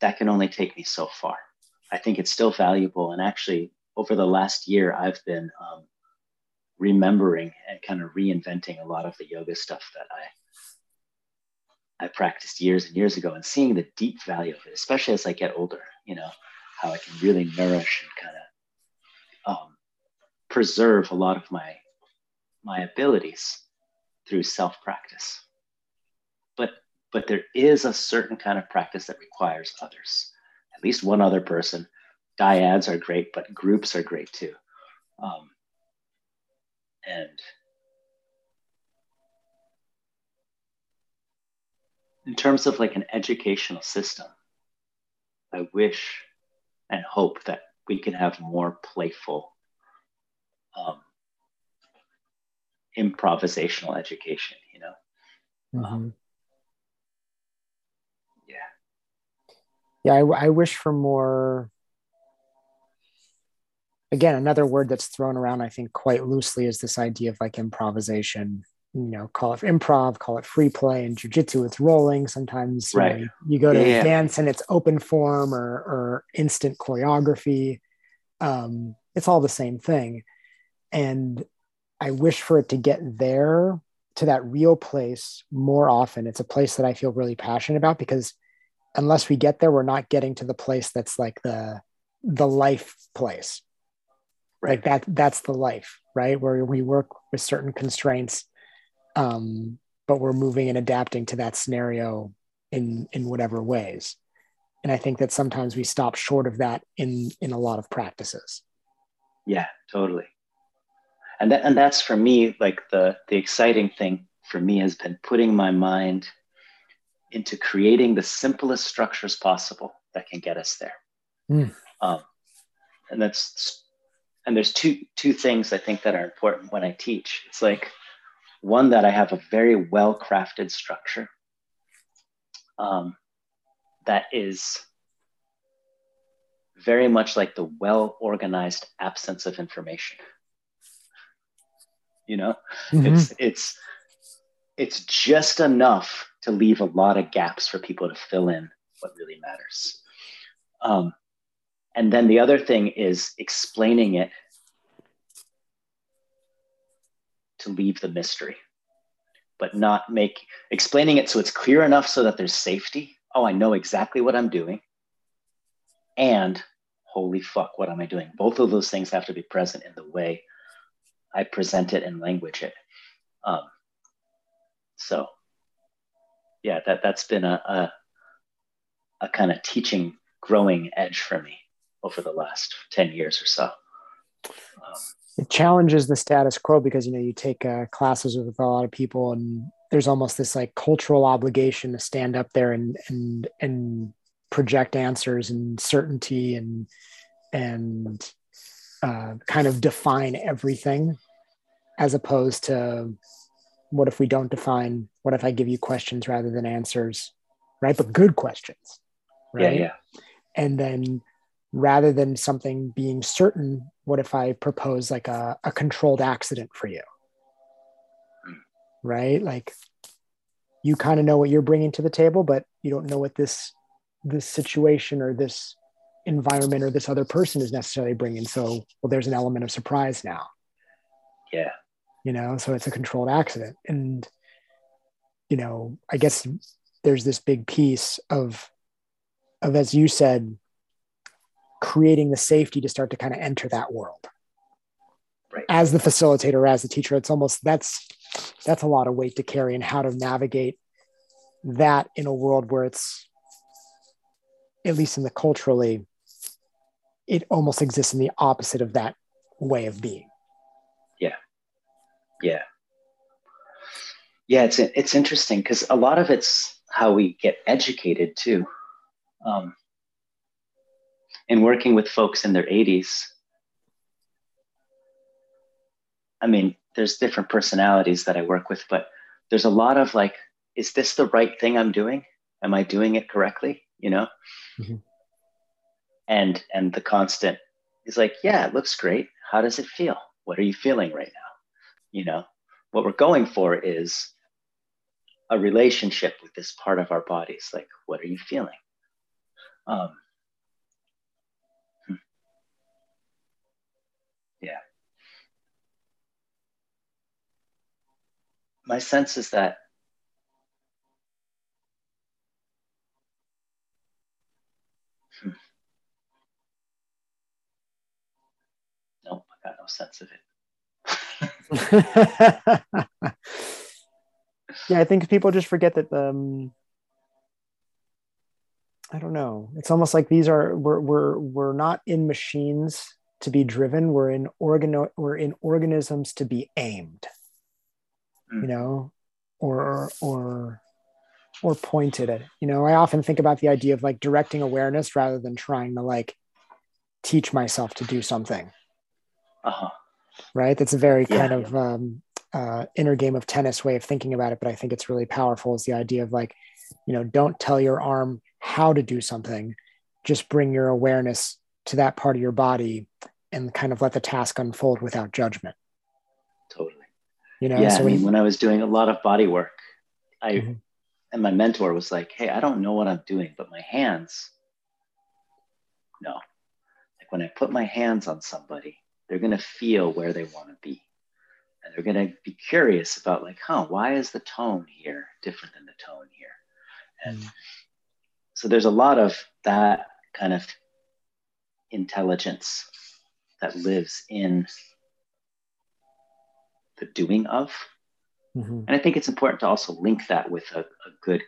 that can only take me so far. I think it's still valuable. And actually, over the last year, I've been um, remembering and kind of reinventing a lot of the yoga stuff that I I practiced years and years ago and seeing the deep value of it, especially as I get older, you know, how I can really nourish and kind of um, preserve a lot of my my abilities through self practice. But but there is a certain kind of practice that requires others, at least one other person. Dyads are great, but groups are great too. Um, and in terms of like an educational system, I wish and hope that we can have more playful um, improvisational education, you know? Mm-hmm. Um, yeah. Yeah, I, I wish for more. Again, another word that's thrown around, I think, quite loosely is this idea of like improvisation you know, call it improv, call it free play. And jujitsu, it's rolling. Sometimes right. you, know, you, go to yeah. dance and it's open form or, or instant choreography. Um, it's all the same thing. And I wish for it to get there to that real place more often. It's a place that I feel really passionate about because unless we get there, we're not getting to the place that's like the the life place. Right. Like that that's the life, right? Where we work with certain constraints um, but we're moving and adapting to that scenario in in whatever ways and i think that sometimes we stop short of that in in a lot of practices yeah totally and that, and that's for me like the the exciting thing for me has been putting my mind into creating the simplest structures possible that can get us there mm. um, and that's and there's two two things i think that are important when i teach it's like one, that I have a very well crafted structure um, that is very much like the well organized absence of information. You know? Mm-hmm. it's it's it's just enough to leave a lot of gaps for people to fill in what really matters. Um, and then the other thing is explaining it to leave the mystery but not make explaining it so it's clear enough so that there's safety. Oh i know exactly what i'm doing. And holy fuck what am i doing? Both of those things have to be present in the way i present it and language it. Um, so yeah that that's been a, a, a kind of teaching growing edge for me over the last 10 years or so. Um, it challenges the status quo because you know you take uh, classes with a lot of people and there's almost this like cultural obligation to stand up there and and and project answers and certainty and and uh, kind of define everything as opposed to what if we don't define what if i give you questions rather than answers right? But good questions right? yeah, yeah. and then rather than something being certain what if i propose like a, a controlled accident for you? Right? Like you kind of know what you're bringing to the table but you don't know what this this situation or this environment or this other person is necessarily bringing. So well there's an element of surprise now. Yeah. You know so it's a controlled accident. And you know i guess there's this big piece of of as you said creating the safety to start to kind of enter that world. Right. as the facilitator as the teacher it's almost that's that's a lot of weight to carry and how to navigate that in a world where it's at least in the culturally it almost exists in the opposite of that way of being yeah yeah yeah it's it's interesting because a lot of it's how we get educated too um, in working with folks in their 80s, I mean, there's different personalities that I work with, but there's a lot of like, is this the right thing I'm doing? Am I doing it correctly? You know? Mm-hmm. And and the constant is like, yeah, it looks great. How does it feel? What are you feeling right now? You know, what we're going for is a relationship with this part of our bodies. Like, what are you feeling? Um, Yeah. My sense is that hmm. Nope, I got no sense of it. yeah, I think people just forget that um I don't know. It's almost like these are we're we're we're not in machines to be driven we're in organ we're in organisms to be aimed mm. you know or or or pointed at you know i often think about the idea of like directing awareness rather than trying to like teach myself to do something uh-huh. right that's a very yeah, kind of um, uh, inner game of tennis way of thinking about it but i think it's really powerful is the idea of like you know don't tell your arm how to do something just bring your awareness to that part of your body and kind of let the task unfold without judgment. Totally. You know, yeah. So I mean, when I was doing a lot of body work, I mm-hmm. and my mentor was like, "Hey, I don't know what I'm doing, but my hands, no. Like when I put my hands on somebody, they're gonna feel where they want to be, and they're gonna be curious about like, huh, why is the tone here different than the tone here, and mm-hmm. so there's a lot of that kind of intelligence that lives in the doing of. Mm-hmm. And I think it's important to also link that with a, a good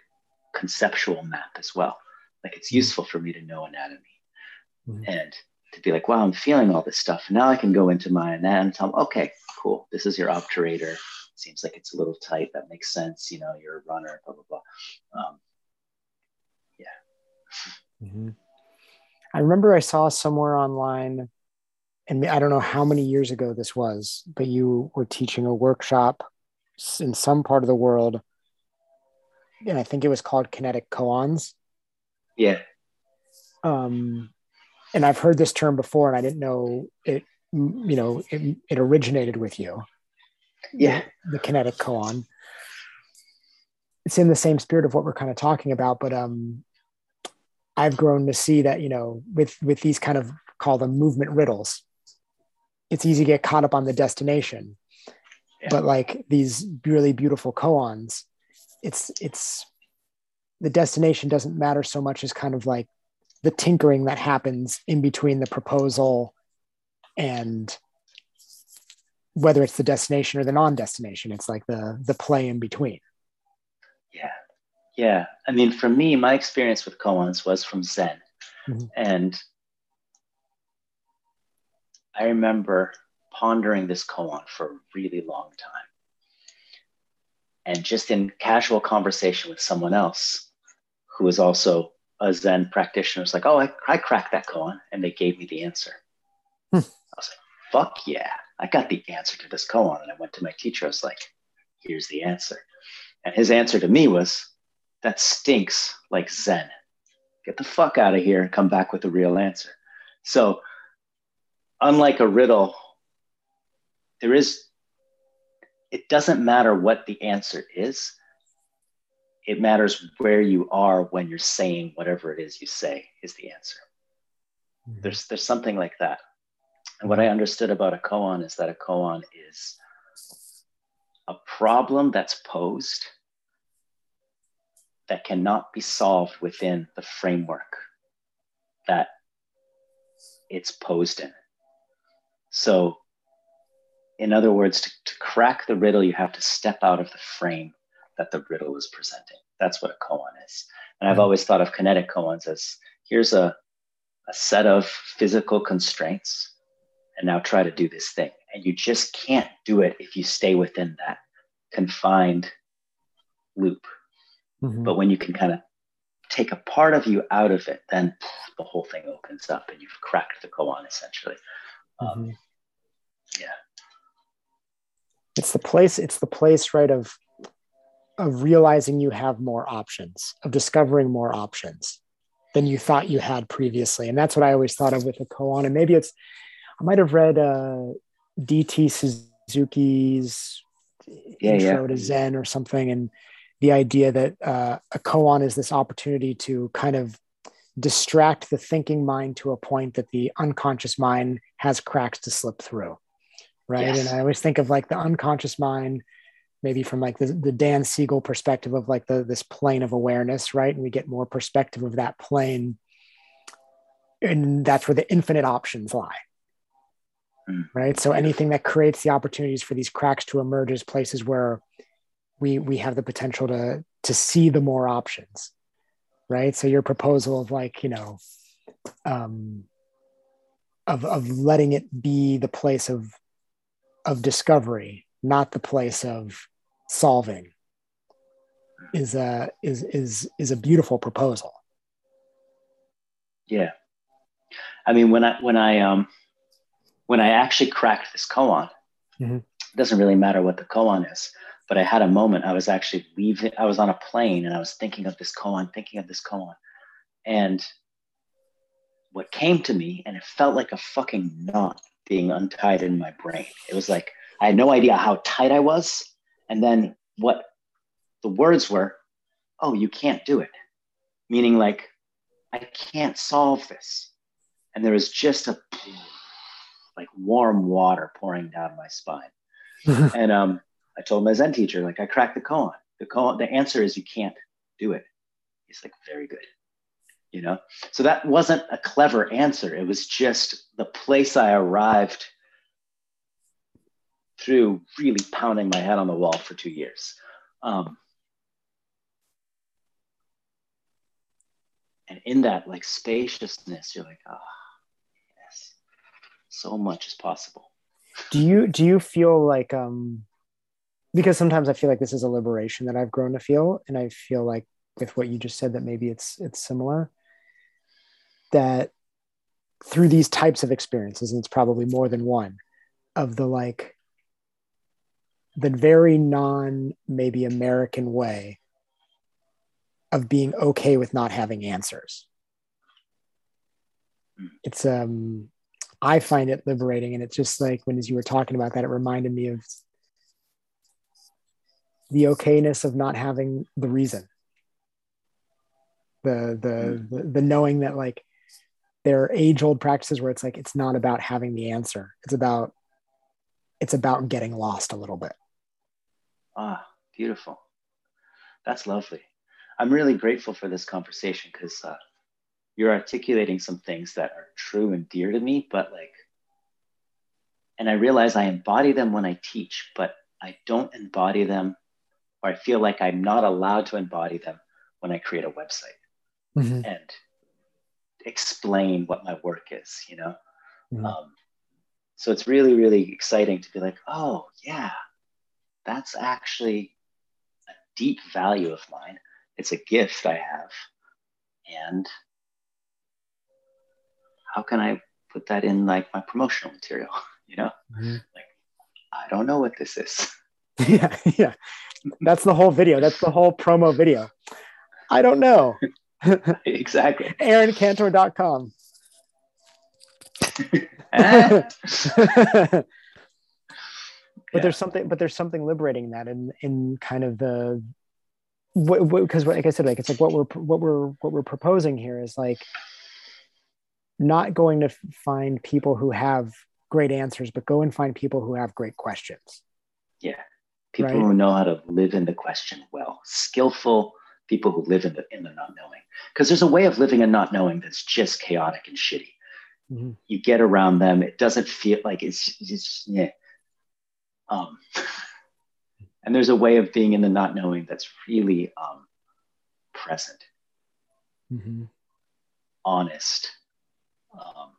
conceptual map as well. Like it's mm-hmm. useful for me to know anatomy mm-hmm. and to be like, wow, I'm feeling all this stuff. Now I can go into my anatomy and tell them, okay, cool. This is your obturator. Seems like it's a little tight. That makes sense. You know, you're a runner, blah, blah, blah. Um, yeah. Mm-hmm. I remember I saw somewhere online and I don't know how many years ago this was, but you were teaching a workshop in some part of the world, and I think it was called kinetic koans. Yeah. Um, and I've heard this term before, and I didn't know it. You know, it, it originated with you. yeah the, the kinetic koan it's in the same spirit of what we're kind of talking about but um i've grown to see that you know with with these kind of call them movement riddles it's easy to get caught up on the destination yeah. but like these really beautiful koans it's it's the destination doesn't matter so much as kind of like the tinkering that happens in between the proposal and whether it's the destination or the non-destination it's like the the play in between. Yeah. Yeah. I mean for me my experience with koans was from zen. Mm-hmm. and i remember pondering this koan for a really long time. And just in casual conversation with someone else who was also a zen practitioner was like oh i, I cracked that koan and they gave me the answer hmm. i was like fuck yeah I got the answer to this koan. And I went to my teacher. I was like, here's the answer. And his answer to me was, that stinks like Zen. Get the fuck out of here and come back with the real answer. So, unlike a riddle, there is, it doesn't matter what the answer is. It matters where you are when you're saying whatever it is you say is the answer. Mm-hmm. There's, there's something like that. And what I understood about a koan is that a koan is a problem that's posed that cannot be solved within the framework that it's posed in. So, in other words, to, to, crack the riddle, you have to step out of the frame that the riddle is presenting. That's what a koan is. And I've mm-hmm. always thought of kinetic koans as here's a, a set of physical constraints and now try to do this thing. And you just can't do it if you stay within that confined loop. Mm-hmm. But when you can kind of take a part of you out of it, then the whole thing opens up and you've cracked the koan essentially. Um, mm-hmm. Um, yeah. It's the place, it's the place, right, of of realizing you have more options, of discovering more options than you thought you had previously. And that's what I always thought of with the koan. And maybe it's I might have read uh, DT Suzuki's yeah, intro yeah. to Zen or something, and the idea that uh, a koan is this opportunity to kind of distract the thinking mind to a point that the unconscious mind has cracks to slip through right yes. and i always think of like the unconscious mind maybe from like the, the dan siegel perspective of like the this plane of awareness right? And we get more perspective of that plane. And that's where the infinite options lie. Mm. right? So anything that creates the opportunities for these cracks to emerge as places where we we have the potential to to see the more options. Right? So your proposal of like you know um of of letting it be the place of of discovery not the place of solving is a is is is a beautiful proposal yeah i mean when i when i um when I actually cracked this koan, mm-hmm. it doesn't really matter what the koan is, but I had a moment. I was actually leaving, I was on a plane and I was thinking of this koan, thinking of this koan. And what came to me, and it felt like a fucking knot being untied in my brain. It was like I had no idea how tight I was. And then what the words were, oh, you can't do it. Meaning, like, I can't solve this. And there was just a like warm water pouring down my spine. and um, I told my Zen teacher, like, I cracked the koan. The koan, the answer is you can't do it. He's like, very good. You know? So that wasn't a clever answer. It was just the place I arrived through really pounding my head on the wall for two years. Um, and in that like spaciousness, you're like, ah, oh, yes, so much as possible. Do you do you feel like um because sometimes I feel like this is a liberation that I've grown to feel, and I feel like with what you just said that maybe it's it's similar. That through these types of experiences, and it's probably more than one, of the like the very non maybe American way of being okay with not having answers. It's um I find it liberating. And it's just like when as you were talking about that, it reminded me of the okayness of not having the reason the the the, the knowing that like there are age old practices where it's like it's not about having the answer it's about it's about getting lost a little bit ah beautiful that's lovely i'm really grateful for this conversation because uh, you're articulating some things that are true and dear to me but like and i realize i embody them when i teach but i don't embody them or i feel like i'm not allowed to embody them when i create a website mm-hmm. and explain what my work is, you know? Mm-hmm. Um, so it's really, really exciting to be like, oh, yeah, that's actually a deep value of mine. It's a gift I have. And how can I put that in like my promotional material? You know, mm-hmm. like, I don't know what this is. yeah. Yeah. That's the whole video. That's the whole promo video. I don't know. exactly. AaronCantor.com. but there's something but there's something liberating in that in in kind of the because like i said like it's like what we're what we're what we're proposing here is like not going to find people who have great answers but go and find people who have great questions. Yeah. People right? who know how to live in the question well. Skillful people who live in the in the not knowing. Because there's a way of living and not knowing that's just chaotic and shitty. Mm-hmm. you get around them. It doesn't feel like it's just yeah um and there's a way of being in the not knowing that's really um present mm-hmm. honest um,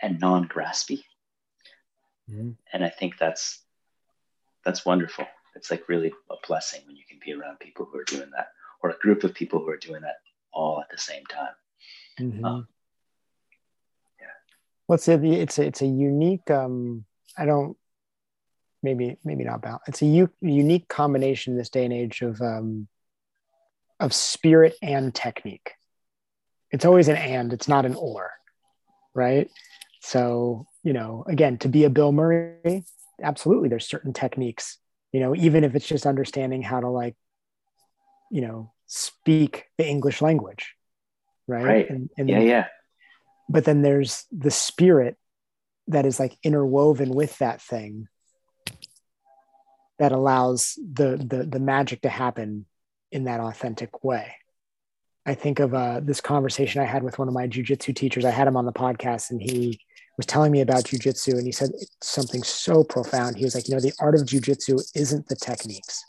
and non-graspy mm-hmm. and i think that's that's wonderful it's like really a blessing when you can be around people who are doing that or a group of people who are doing that all at the same time. Mm-hmm. Um, yeah. Well, it's a, it's a unique. Um, I don't maybe maybe not balance. It's a u- unique combination in this day and age of um, of spirit and technique. It's always an and. It's not an or, right? So you know, again, to be a Bill Murray, absolutely, there's certain techniques you know even if it's just understanding how to like you know speak the english language right, right. And, and yeah yeah but then there's the spirit that is like interwoven with that thing that allows the the, the magic to happen in that authentic way i think of uh, this conversation i had with one of my jiu-jitsu teachers i had him on the podcast and he was telling me about jujitsu, and he said something so profound. He was like, you know, the art of jujitsu isn't the techniques.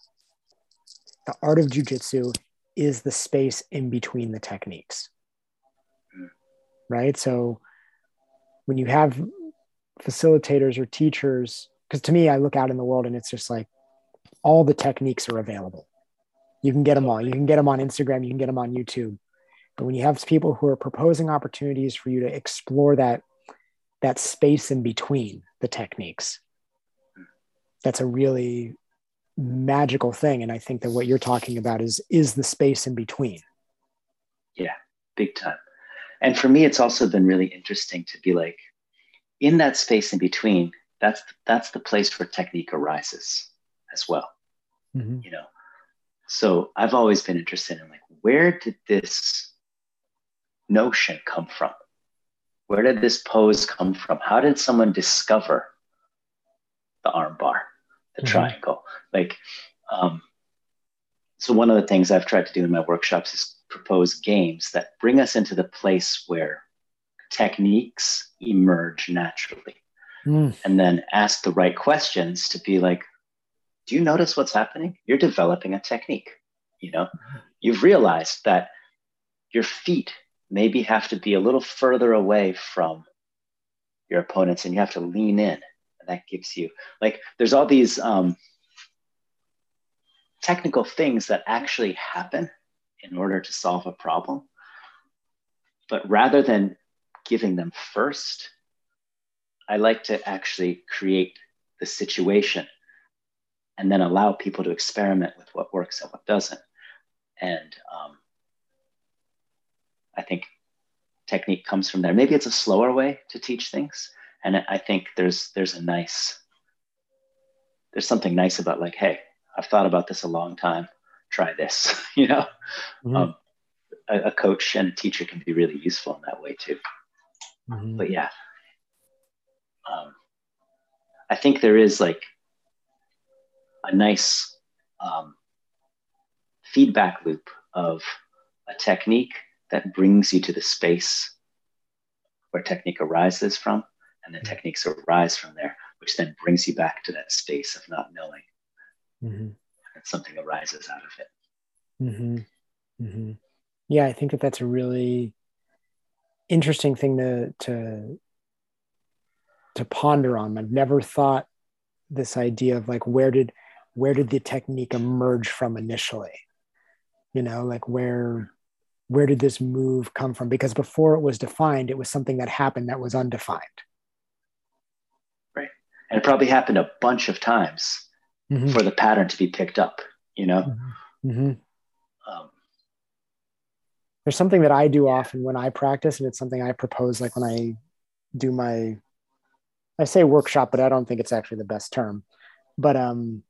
The art of jujitsu is the space in between the techniques. Right. So when you have facilitators or teachers, because to me, I look out in the world and it's just like all the techniques are available. You can get them all. You can get them on Instagram. You can get them on YouTube. But when you have people who are proposing opportunities for you to explore that that space in between the techniques that's a really magical thing and i think that what you're talking about is is the space in between yeah big time and for me it's also been really interesting to be like in that space in between that's that's the place where technique arises as well mm-hmm. you know so i've always been interested in like where did this notion come from where did this pose come from? How did someone discover the armbar, the mm-hmm. triangle? Like, um, so one of the things I've tried to do in my workshops is propose games that bring us into the place where techniques emerge naturally. Mm. And then ask the right questions to be like, do you notice what's happening? You're developing a technique. You know, you've realized that your feet maybe have to be a little further away from your opponents and you have to lean in. And that gives you, like, there's all these um, technical things that actually happen in order to solve a problem. But rather than giving them first, I like to actually create the situation and then allow people to experiment with what works and what doesn't. And um, I think technique comes from there. Maybe it's a slower way to teach things, and I think there's there's a nice there's something nice about like, hey, I've thought about this a long time. Try this, you know. Mm-hmm. Um, a, a, coach and a teacher can be really useful in that way too. Mm-hmm. But yeah, um, I think there is like a nice um, feedback loop of a technique that brings you to the space where technique arises from, and the techniques arise from there, which then brings you back to that space of not knowing. Mm-hmm. And something arises out of it. Mm-hmm. Mm-hmm. Yeah, I think that that's a really interesting thing to to to ponder on. I've never thought this idea of like where did where did the technique emerge from initially? You know, like where where did this move come from? Because before it was defined, it was something that happened that was undefined. Right. And it probably happened a bunch of times mm-hmm. for the pattern to be picked up, you know? Mm-hmm. mm-hmm. Um, There's something that I do often when I practice, and it's something I propose like when I do my, I say workshop, but I don't think it's actually the best term. But um,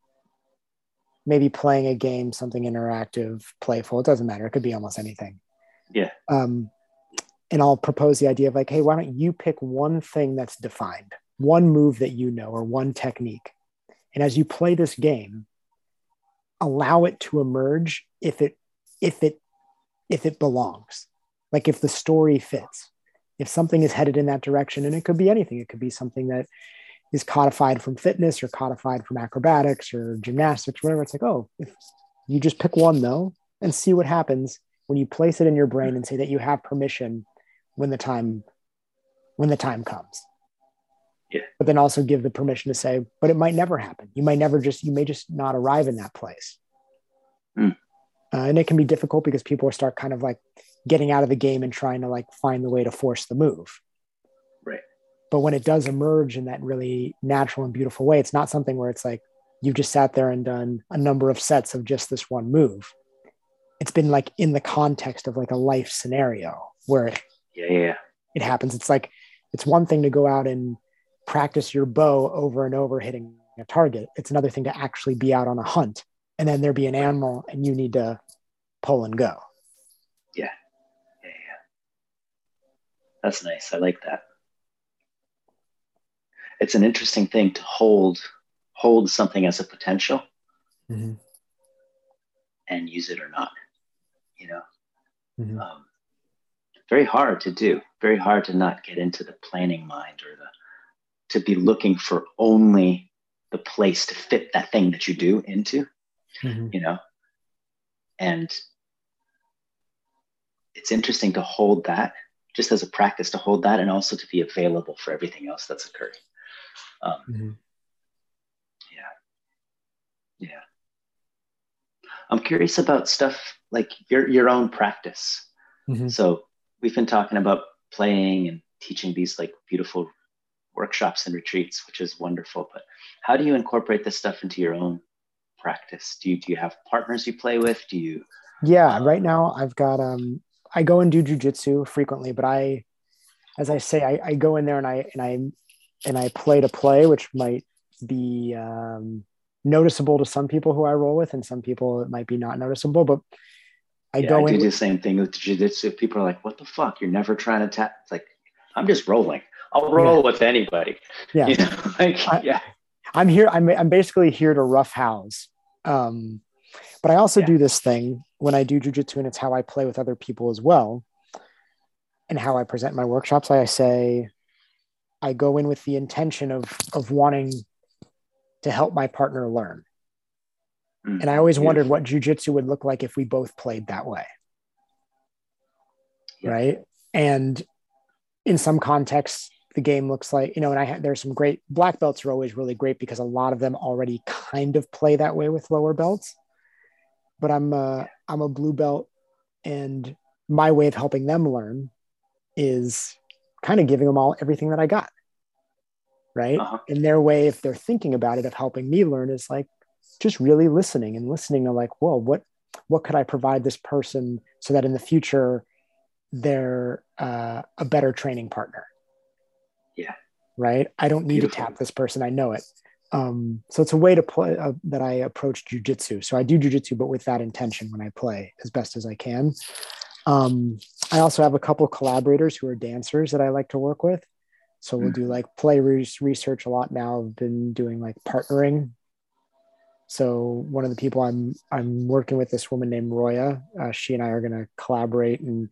maybe playing a game, something interactive, playful, it doesn't matter. It could be almost anything yeah. Um, and I'll propose the idea of like, hey, why don't you pick one thing that's defined, one move that you know, or one technique. And as you play this game, allow it to emerge if it if it if it belongs. Like if the story fits. If something is headed in that direction, and it could be anything, it could be something that is codified from fitness or codified from acrobatics or gymnastics, whatever. It's like, oh, if you just pick one though and see what happens when you place it in your brain and say that you have permission when the time when the time comes yeah. but then also give the permission to say but it might never happen you might never just you may just not arrive in that place mm. uh, and it can be difficult because people start kind of like getting out of the game and trying to like find the way to force the move but when it does emerge in that really natural and beautiful way it's not something where it's like you've just sat there and done a number of sets of just this one move it's been like in the context of like a life scenario where yeah, yeah. it happens. It's like it's one thing to go out and practice your bow over and over hitting a target. It's another thing to actually be out on a hunt and then there be an animal and you need to pull and go. Yeah. Yeah, yeah. That's nice. I like that. It's an interesting thing to hold hold something as a potential mm-hmm. and use it or not you know mm-hmm. um, very hard to do very hard to not get into the planning mind or the to be looking for only the place to fit that thing that you do into mm-hmm. you know and it's interesting to hold that just as a practice to hold that and also to be available for everything else that's occurring um, mm-hmm. yeah yeah i'm curious about stuff like your your own practice. Mm-hmm. So we've been talking about playing and teaching these like beautiful workshops and retreats, which is wonderful. But how do you incorporate this stuff into your own practice? Do you do you have partners you play with? Do you? Yeah, um, right now I've got um I go and do jujitsu frequently, but I, as I say, I, I go in there and I and I and I play to play, which might be um, noticeable to some people who I roll with, and some people it might be not noticeable. But I yeah, go I do the same thing with jiu-jitsu. People are like, what the fuck? You're never trying to tap. It's like, I'm just rolling. I'll roll yeah. with anybody. Yeah. You know? like, I, yeah. I'm here. I'm, I'm basically here to rough house. Um, but I also yeah. do this thing when I do jujitsu and it's how I play with other people as well. And how I present my workshops. I say, I go in with the intention of, of wanting to help my partner learn. Mm, and I always wondered what jujitsu would look like if we both played that way. Yeah. Right. And in some contexts, the game looks like, you know, and I have, there's some great black belts are always really great because a lot of them already kind of play that way with lower belts. But I'm a, I'm a blue belt and my way of helping them learn is kind of giving them all everything that I got. Right. Uh-huh. And their way, if they're thinking about it, of helping me learn is like, just really listening and listening to like, whoa, what what could I provide this person so that in the future they're uh, a better training partner? Yeah. Right. I don't need Beautiful. to tap this person. I know it. Um, so it's a way to play uh, that I approach jujitsu. So I do jujitsu, but with that intention when I play as best as I can. Um, I also have a couple collaborators who are dancers that I like to work with. So we'll do mm-hmm. like play research a lot now. I've been doing like partnering. So one of the people I'm I'm working with this woman named Roya. Uh, she and I are going to collaborate and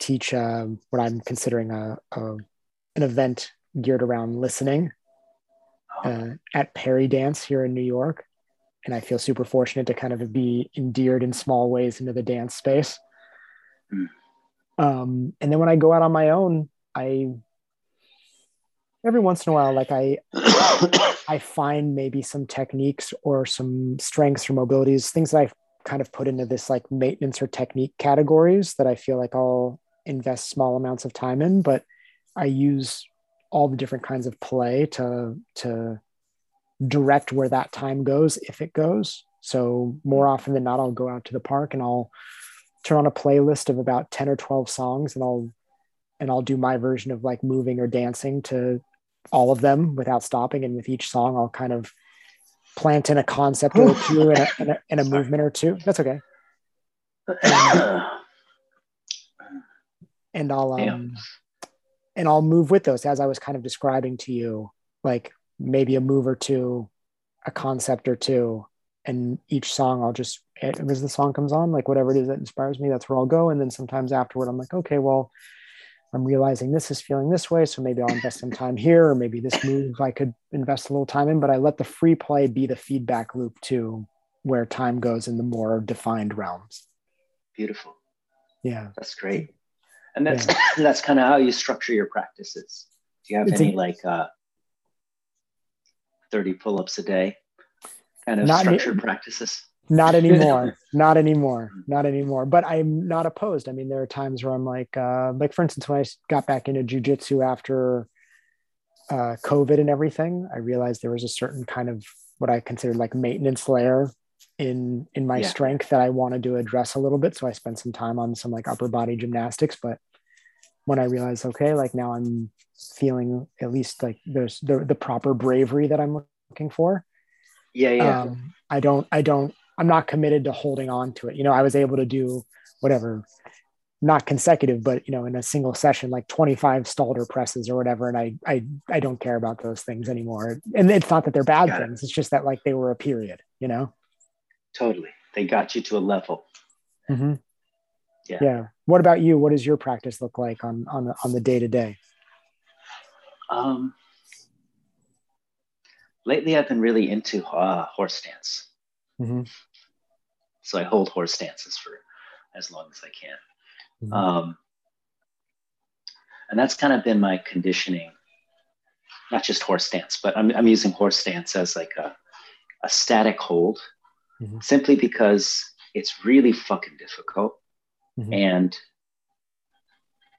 teach uh, what I'm considering a, a, an event geared around listening uh, at Peridance here in New York. And I feel super fortunate to kind of be endeared in small ways into the dance space. Um, and then when I go out on my own, I every once in a while, like I I find maybe some techniques or some strengths or mobilities, things that I've kind of put into this like maintenance or technique categories that I feel like I'll invest small amounts of time in, but I use all the different kinds of play to to direct where that time goes if it goes. So more often than not, I'll go out to the park and I'll turn on a playlist of about 10 or 12 songs and I'll and I'll do my version of like moving or dancing to all of them without stopping. And with each song, I'll kind of plant in a concept or two and a, and a, and a movement or two. That's okay. And, and I'll um, yeah and I'll move with those as I was kind of describing to you, like maybe a move or two, a concept or two, and each song I'll just as the song comes on, like whatever it is that inspires me, that's where I'll go. And then sometimes afterward, I'm like, okay, well, I'm realizing this is feeling this way, so maybe I'll invest some time here, or maybe this move I could invest a little time in. But I let the free play be the feedback loop to where time goes in the more defined realms. Beautiful. Yeah, that's great and that's yeah. that's kind of how you structure your practices do you have it's any a, like uh 30 pull-ups a day kind of structured practices not anymore not anymore not anymore but i'm not opposed i mean there are times where i'm like uh like for instance when i got back into jiu-jitsu after uh covid and everything i realized there was a certain kind of what i considered like maintenance layer in in my yeah. strength that I wanted to address a little bit. So I spent some time on some like upper body gymnastics. But when I realized, okay, like now I'm feeling at least like there's the the proper bravery that I'm looking for. Yeah, yeah. Um, I don't, I don't, I'm not committed to holding on to it. You know, I was able to do whatever, not consecutive, but you know, in a single session, like 25 Stalder presses or whatever. And I, I, I don't care about those things anymore. And it's not that they're bad Got things. It. It's just that like they were a period, you know? Totally. They got you to a level. Mm-hmm. Yeah. Yeah. What about you? What does your practice look like on on on the day to day? Um, lately, I've been really into uh, horse stance. Mm-hmm. So I hold horse stances for as long as I can. Mm-hmm. Um, and that's kind of been my conditioning, not just horse stance, but I'm, I'm using horse stance as like a, a static hold mm-hmm. simply because it's really fucking difficult. Mm-hmm. And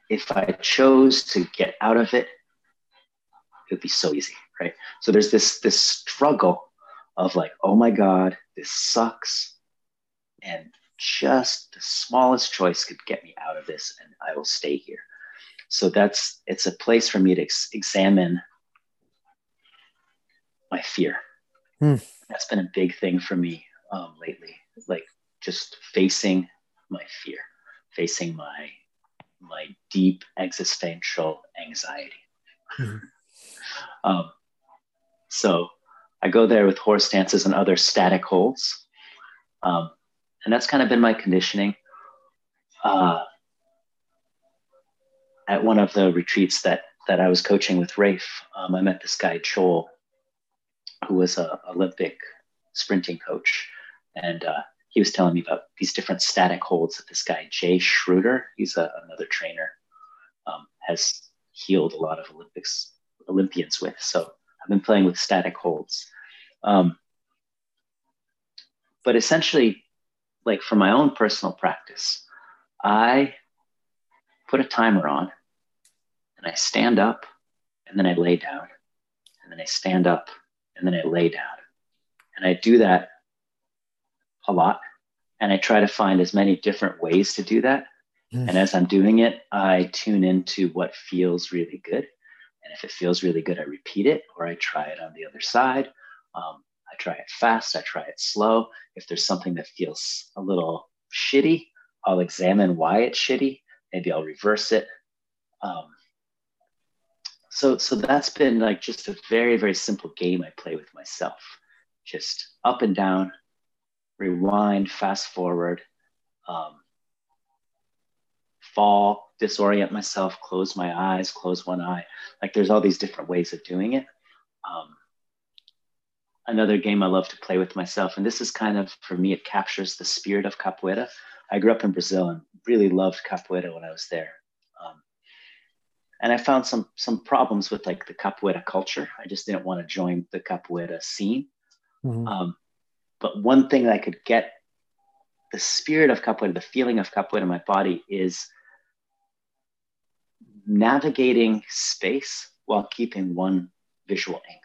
if I chose to get out of it, it would be so easy, right? So there's this this struggle of like, oh my God, this sucks. And just the smallest choice could get me out of this and I will stay here. So that's it's a place for me to ex- examine my fear. Mm. That's been a big thing for me um, lately, like just facing my fear, facing my my deep existential anxiety. Mm-hmm. um, so I go there with horse stances and other static holds, um, and that's kind of been my conditioning. Uh, at one of the retreats that that I was coaching with Rafe, um, I met this guy Joel, who was a Olympic sprinting coach, and uh, he was telling me about these different static holds that this guy Jay Schroeder, he's a, another trainer, um, has healed a lot of Olympics Olympians with. So I've been playing with static holds. Um, but essentially, like for my own personal practice, I put a timer on and I stand up and then I lay down and then I stand up and then I lay down. And I do that a lot. And I try to find as many different ways to do that. Mm. And as I'm doing it, I tune into what feels really good. And if it feels really good, I repeat it or I try it on the other side Um, I try it fast, I try it slow. If there's something that feels a little shitty, I'll examine why it's shitty. Maybe I'll reverse it. Um, so, so that's been like just a very, very simple game I play with myself. Just up and down, rewind, fast forward, um, fall, disorient myself, close my eyes, close one eye. Like there's all these different ways of doing it. Um, another game I love to play with myself, and this is kind of for me, it captures the spirit of capoeira. I grew up in Brazil and really loved capoeira when I was there. Um, and I found some some problems with like the capoeira culture. I just didn't want to join the capoeira scene. Mm-hmm. Um, but one thing that I could get the spirit of capoeira, the feeling of capoeira in my body is navigating space while keeping one visual anchor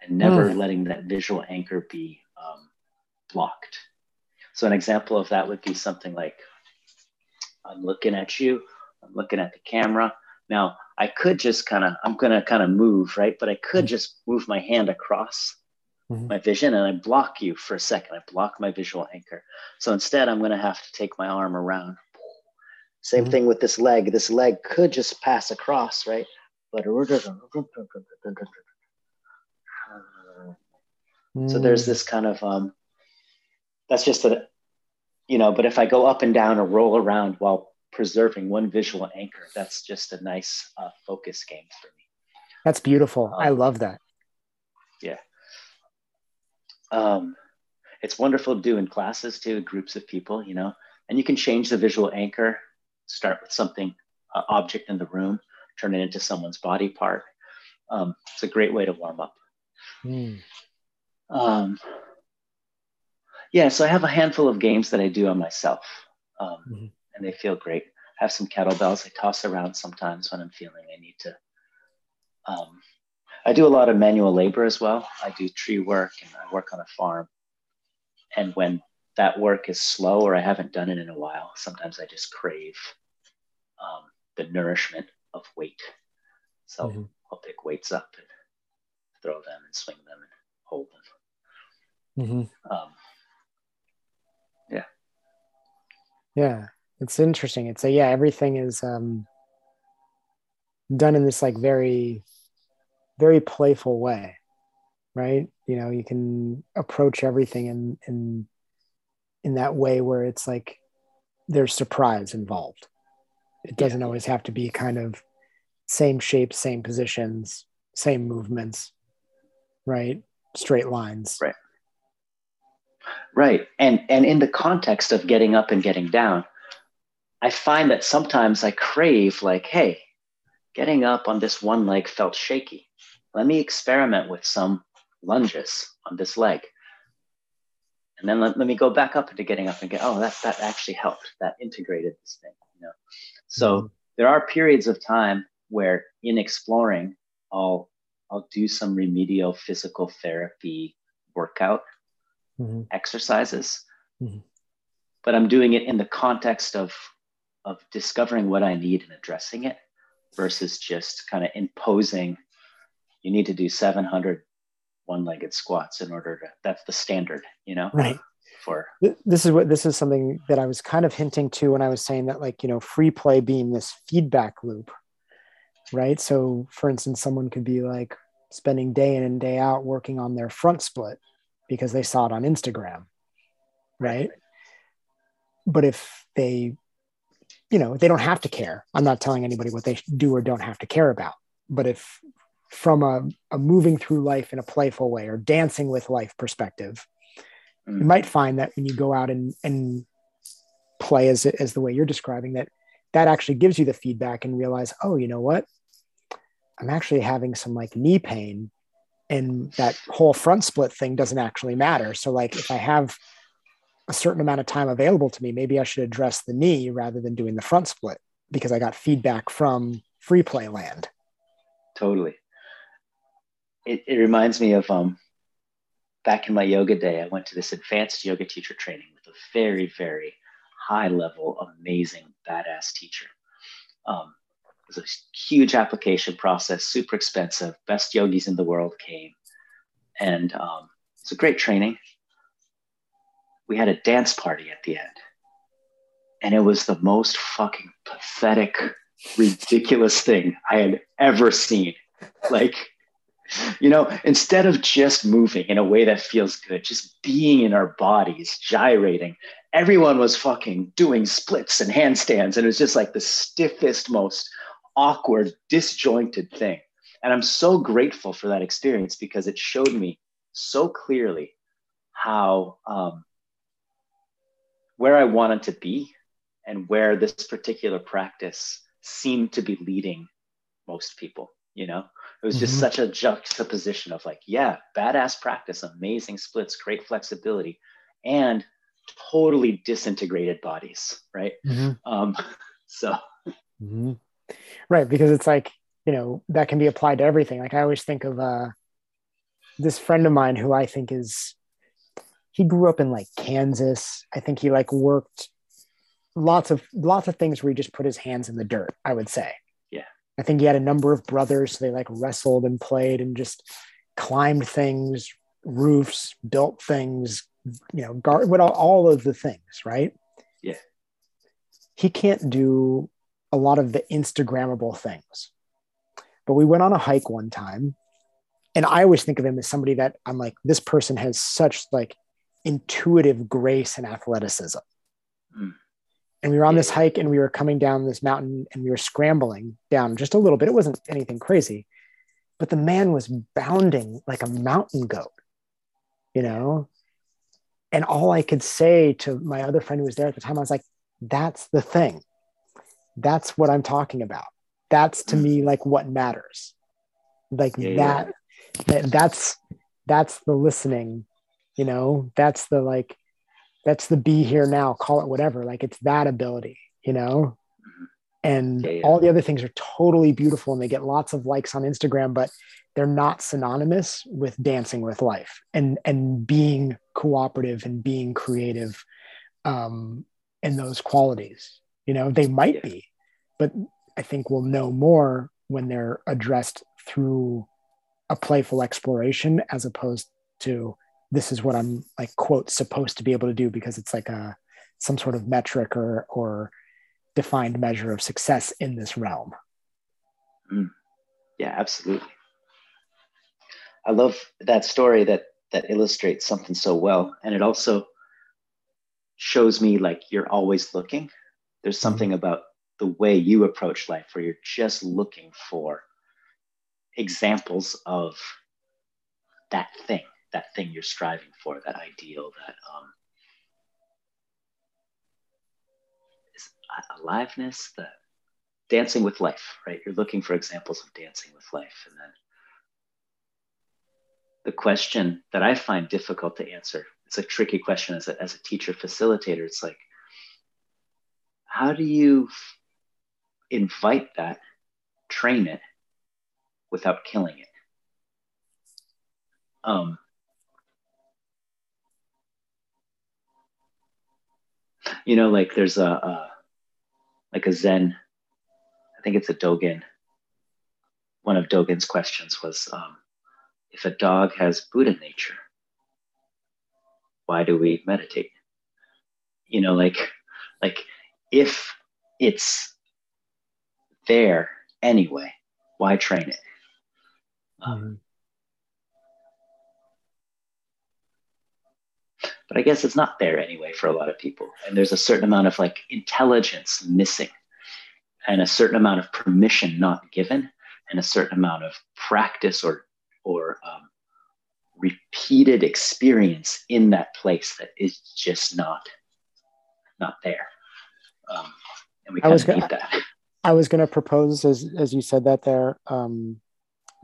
and never mm. letting that visual anchor be um, blocked. So, an example of that would be something like I'm looking at you, I'm looking at the camera. Now, I could just kind of, I'm going to kind of move, right? But I could mm. just move my hand across mm-hmm. my vision and I block you for a second. I block my visual anchor. So instead, I'm going to have to take my arm around. Same mm-hmm. thing with this leg. This leg could just pass across, right? But so there's this kind of um, that's just a you know. But if I go up and down or roll around while preserving one visual anchor, that's just a nice uh, focus game for me. That's beautiful. Um, I love that. Yeah. Um, it's wonderful to do in classes too, groups of people, you know, and you can change the visual anchor. Start with something, uh, object in the room, turn it into someone's body part. Um, it's a great way to warm up. Mm. Um, yeah, so I have a handful of games that I do on myself, um, mm-hmm. and they feel great. I have some kettlebells I toss around sometimes when I'm feeling I need to. Um, I do a lot of manual labor as well. I do tree work and I work on a farm. And when that work is slow or I haven't done it in a while, sometimes I just crave um, the nourishment of weight. So mm-hmm. I'll pick weights up and throw them and swing them and hold them. Mm-hmm. Um, yeah. Yeah, it's interesting. It's a yeah, everything is um, done in this like very, very playful way, right? You know, you can approach everything in in in that way where it's like there's surprise involved. It doesn't yeah. always have to be kind of same shapes, same positions, same movements, right? Straight lines. Right. Right. And and in the context of getting up and getting down, I find that sometimes I crave like, hey, getting up on this one leg felt shaky. Let me experiment with some lunges on this leg. And then let, let me go back up into getting up and get, oh, that that actually helped. That integrated this thing, you know. So mm-hmm. there are periods of time where in exploring, I'll I'll do some remedial physical therapy workout mm-hmm. exercises. Mm-hmm. But I'm doing it in the context of of discovering what I need and addressing it versus just kind of imposing you need to do 700 one-legged squats in order to that's the standard, you know? Right. For this is what this is something that I was kind of hinting to when I was saying that like, you know, free play being this feedback loop, right? So for instance, someone could be like spending day in and day out working on their front split because they saw it on Instagram, right? But if they, you know, they don't have to care. I'm not telling anybody what they do or don't have to care about. But if from a, a moving through life in a playful way or dancing with life perspective, mm. you might find that when you go out and, and play as, as the way you're describing that, that actually gives you the feedback and realize, oh, you know what? I'm actually having some like knee pain and that whole front split thing doesn't actually matter. So like if I have a certain amount of time available to me, maybe I should address the knee rather than doing the front split because I got feedback from free play land. Totally. It, it reminds me of um, back in my yoga day, I went to this advanced yoga teacher training with a very, very high level, amazing, badass teacher. Um, it was a huge application process, super expensive. Best yogis in the world came. and um, it's a great training. We had a dance party at the end, and it was the most fucking pathetic, ridiculous thing I had ever seen. Like, you know, instead of just moving in a way that feels good, just being in our bodies, gyrating, everyone was fucking doing splits and handstands. And it was just like the stiffest, most awkward, disjointed thing. And I'm so grateful for that experience because it showed me so clearly how um, where I wanted to be and where this particular practice seemed to be leading most people. You know, it was just mm-hmm. such a juxtaposition of like, yeah, badass practice, amazing splits, great flexibility, and totally disintegrated bodies, right? Mm-hmm. Um, so, mm-hmm. Right, because it's like you know that can be applied to everything. Like I always think of uh, this friend of mine who I think is he grew up in like Kansas. I think he like worked lots of lots of things where he just put his hands in the dirt. I would say. Yeah. I think he had a number of brothers. So they like wrestled and played and just climbed things, roofs, built things, you know, guard, what all, all of the things, right? Yeah. He can't do a lot of the Instagrammable things. But we went on a hike one time, and I always think of him as somebody that I'm like, this person has such like intuitive grace and athleticism. Mm. And we were on this hike and we were coming down this mountain and we were scrambling down just a little bit. It wasn't anything crazy, but the man was bounding like a mountain goat, you know? And all I could say to my other friend who was there at the time, I was like, that's the thing. That's what I'm talking about. That's to me like what matters. Like yeah, that, yeah. that, that's, that's the listening, you know, that's the like, that's the be here now, call it whatever. Like it's that ability, you know? And yeah, all the other things are totally beautiful and they get lots of likes on Instagram, but they're not synonymous with dancing with life and and being cooperative and being creative um in those qualities you know they might be but i think we'll know more when they're addressed through a playful exploration as opposed to this is what i'm like quote supposed to be able to do because it's like a some sort of metric or or defined measure of success in this realm mm. yeah absolutely I love that story that that illustrates something so well, and it also shows me like you're always looking. There's mm-hmm. something about the way you approach life where you're just looking for examples of that thing, that thing you're striving for, that ideal, that um, is aliveness, the dancing with life, right? You're looking for examples of dancing with life, and then the question that I find difficult to answer. It's a tricky question as a, as a teacher facilitator. It's like, how do you invite that, train it without killing it? Um, you know, like there's a, a like a Zen, I think it's a Dogen. One of Dogen's questions was, um, if a dog has Buddha nature, why do we meditate? You know, like, like if it's there anyway, why train it? Um, but I guess it's not there anyway for a lot of people. And there's a certain amount of like intelligence missing and a certain amount of permission not given and a certain amount of practice or or um, repeated experience in that place that is just not not there. Um, and we of need that. I was going to propose, as as you said that there, um,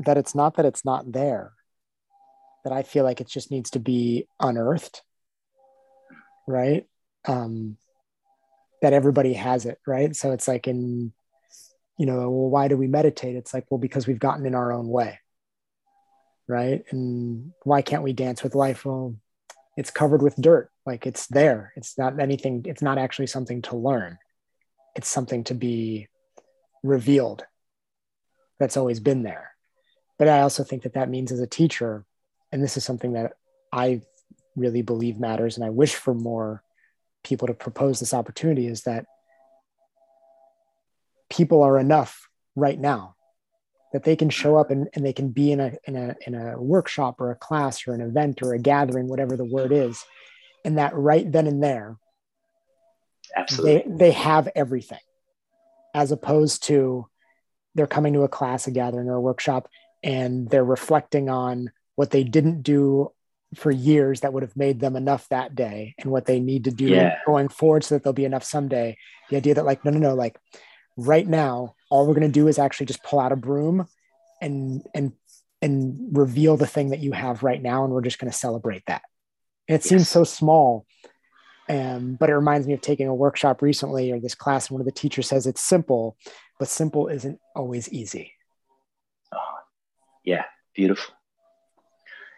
that it's not that it's not there. That I feel like it just needs to be unearthed, right? Um, that everybody has it, right? So it's like in, you know, well, why do we meditate? It's like, well, because we've gotten in our own way right? And why can't we dance with life? Well, it's covered with dirt. Like it's there. It's not anything, it's not actually something to learn. It's something to be revealed that's always been there. But I also think that that means as a teacher, and this is something that I really believe matters, and I wish for more people to propose this opportunity, is that people are enough right now that they can show up and, and they can be in a, in a in a workshop or a class or an event or a gathering whatever the word is. And that right then and there absolutely. they, they have everything as opposed to they're coming to a class a gathering or a workshop and they're reflecting on what they didn't do for years that would have made them enough that day and what they need to do Yeah. going forward so that they'll be enough someday. The idea that like no no no like right now all we're going to do is actually just pull out a broom and and and reveal the thing that you have right now and we're just going to celebrate that. And it seems so small um, but it reminds me of taking a workshop recently or this class and one of the teachers says it's simple but simple isn't always easy. Oh, yeah, beautiful.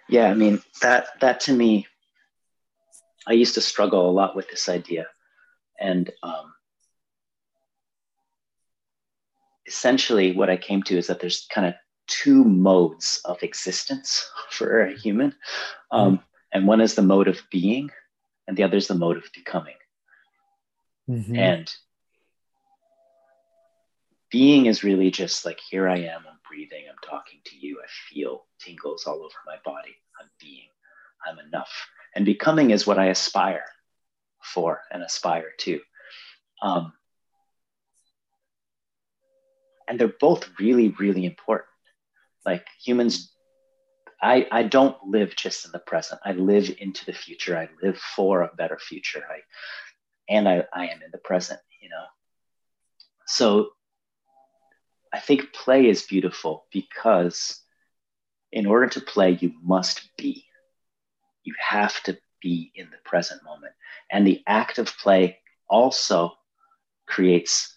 Yeah, I mean that that to me, I used to struggle a lot with this idea, and um, essentially what I came to is that there's kind of two modes of existence for a human, um, and one is the mode of being, and the other is the mode of becoming. Mhm. And being is really just like, here I am, I'm breathing, I'm talking to you, I feel tingles all over my body. I'm being, I'm enough. And becoming is what I aspire for and aspire to. Um, and they're both really, really important. Like humans, I, I don't live just in the present. I live into the future. I live for a better future. I, and I, I am in the present, you know. So I think play is beautiful because in order to play, you must be. You have to be in the present moment. And the act of play also creates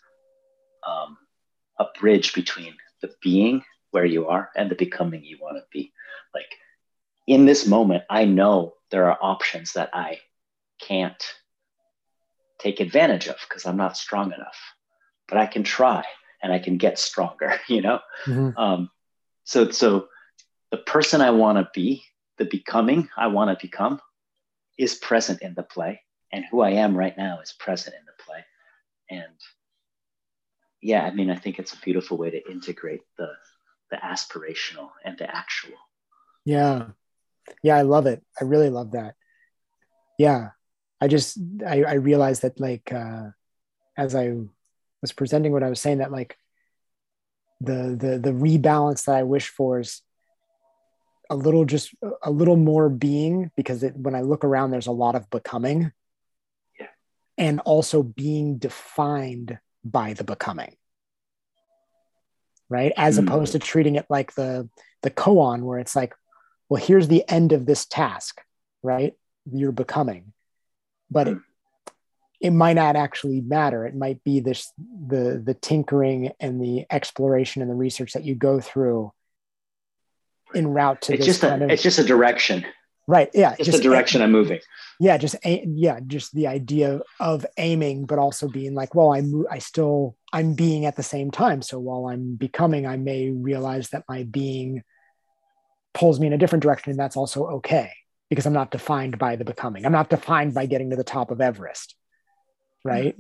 um, a bridge between the being where you are and the becoming you want to be. Like in this moment, I know there are options that I can't take advantage of because I'm not strong enough, but I can try and I can get stronger, you know? Mhm. Um, so, so the person I want to be, the becoming I want to become, is present in the play, and who I am right now is present in the play. And yeah, I mean, I think it's a beautiful way to integrate the the aspirational and the actual. Yeah. Yeah, I love it. I really love that. Yeah. I just I, I realized that like uh as I was presenting what I was saying that like the the the rebalance that I wish for is a little just a little more being because it, when I look around there's a lot of becoming. Yeah. And also being defined by the becoming. Right? As Mm. opposed to treating it like the the koan where it's like well here's the end of this task right you're becoming but it, it might not actually matter it might be this the the tinkering and the exploration and the research that you go through in route to It's this just kind a of it's just a direction, right yeah just, the direction I'm moving. yeah just a- yeah just the idea of aiming but also being like well i'm i still i'm being at the same time. So while i'm becoming i may realize that my being pulls me in a different direction and that's also okay because i'm not defined by the becoming. I'm not defined by getting to the top of everest right?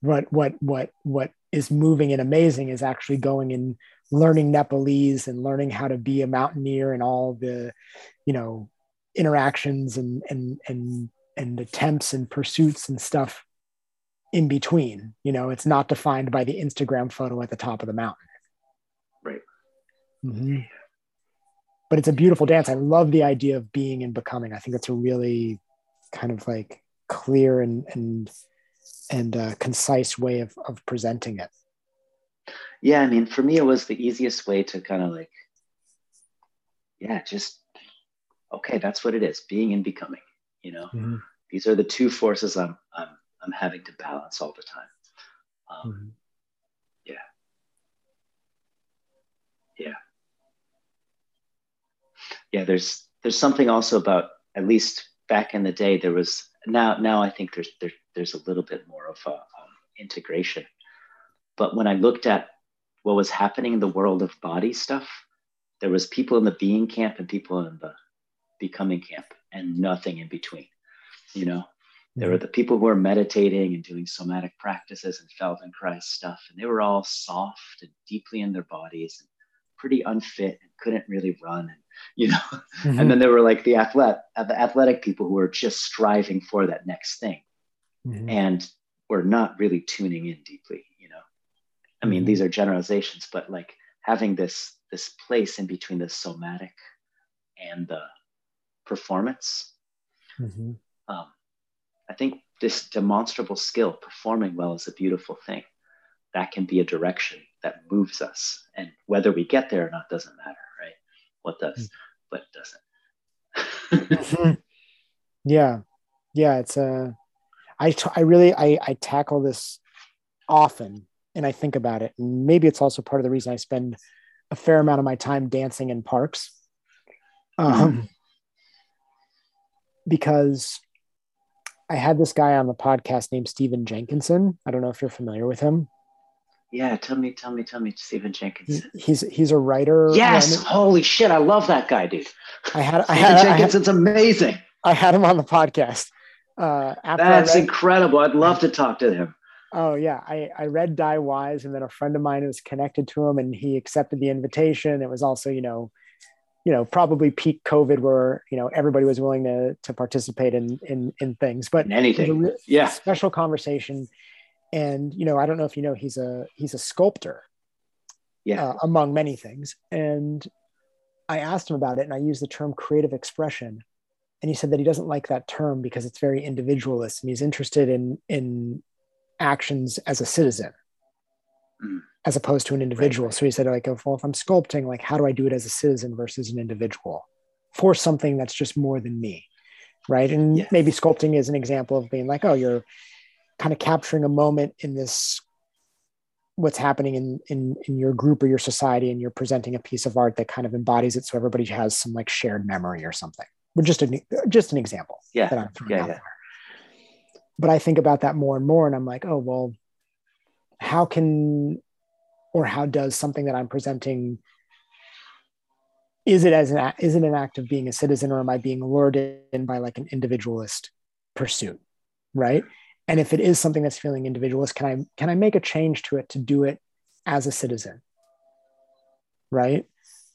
What what what what is moving and amazing is actually going and learning nepalese and learning how to be a mountaineer and all the you know interactions and and and and attempts and pursuits and stuff in between you know it's not defined by the instagram photo at the top of the mountain Right. Mm-hmm. but it's a beautiful dance i love the idea of being and becoming i think that's a really kind of like clear and and and uh, concise way of, of presenting it Yeah, I mean, for me, it was the easiest way to kind of like, yeah, just okay, that's what it is, being and becoming. You know, Mhm. these are the two forces I'm I'm I'm having to balance all the time. Um, Mhm. yeah Yeah, there's there's something also about at least back in the day there was now now i think there's there, there's a little bit more of a um, integration but when i looked at what was happening in the world of body stuff there was people in the being camp and people in the becoming camp and nothing in between. You know, mm-hmm. there were the people who were meditating and doing somatic practices and Feldenkrais stuff, and they were all soft and deeply in their bodies and pretty unfit and couldn't really run. And, you know, mm-hmm. and then there were like the athletic, the athletic people who were just striving for that next thing. Mm-hmm. And were not really tuning in deeply, you know. I mean, mm-hmm. these are generalizations, but like having this this place in between the somatic and the performance. Mm-hmm. Um, I think this demonstrable skill, performing well, is a beautiful thing. That can be a direction that moves us, and whether we get there or not doesn't matter, right? What does, but it doesn't. mm-hmm. Yeah, yeah. It's a. I, t- I really I, I tackle this often and I think about it. And maybe it's also part of the reason I spend a fair amount of my time dancing in parks. Um, because I had this guy on the podcast named Stephen Jenkinson. I don't know if you're familiar with him. Yeah, tell me, tell me, tell me, Stephen Jenkinson. He's he's a writer. Yes, holy shit, I love that guy, dude. I had I had Jenkinson's I had, amazing. I had him on the podcast. Uh, That's read, incredible. I'd love to talk to him. Oh yeah, I I read Die Wise, and then a friend of mine was connected to him, and he accepted the invitation. It was also you know, you know, probably peak COVID, where you know everybody was willing to to participate in in in things, but in anything, yeah, special conversation. And you know, I don't know if you know, he's a he's a sculptor, yeah, uh, among many things. And I asked him about it, and I used the term creative expression, and he said that he doesn't like that term because it's very individualist, and he's interested in in actions as a citizen mm. As opposed to an individual. Right. So he said, like, well, if I'm sculpting, like, how do I do it as a citizen versus an individual for something that's just more than me? Right. And yes. maybe sculpting is an example of being like, oh, you're kind of capturing a moment in this what's happening in in in your group or your society and you're presenting a piece of art that kind of embodies it so everybody has some like shared memory or something but just a just an example yeah that i'm throwing yeah, out yeah but I think about that more and more, and I'm like, oh well, how can or how does something that I'm presenting is it as an is it an act of being a citizen or am I being lured in by like an individualist pursuit, right? And if it is something that's feeling individualist, can I can I make a change to it to do it as a citizen, right?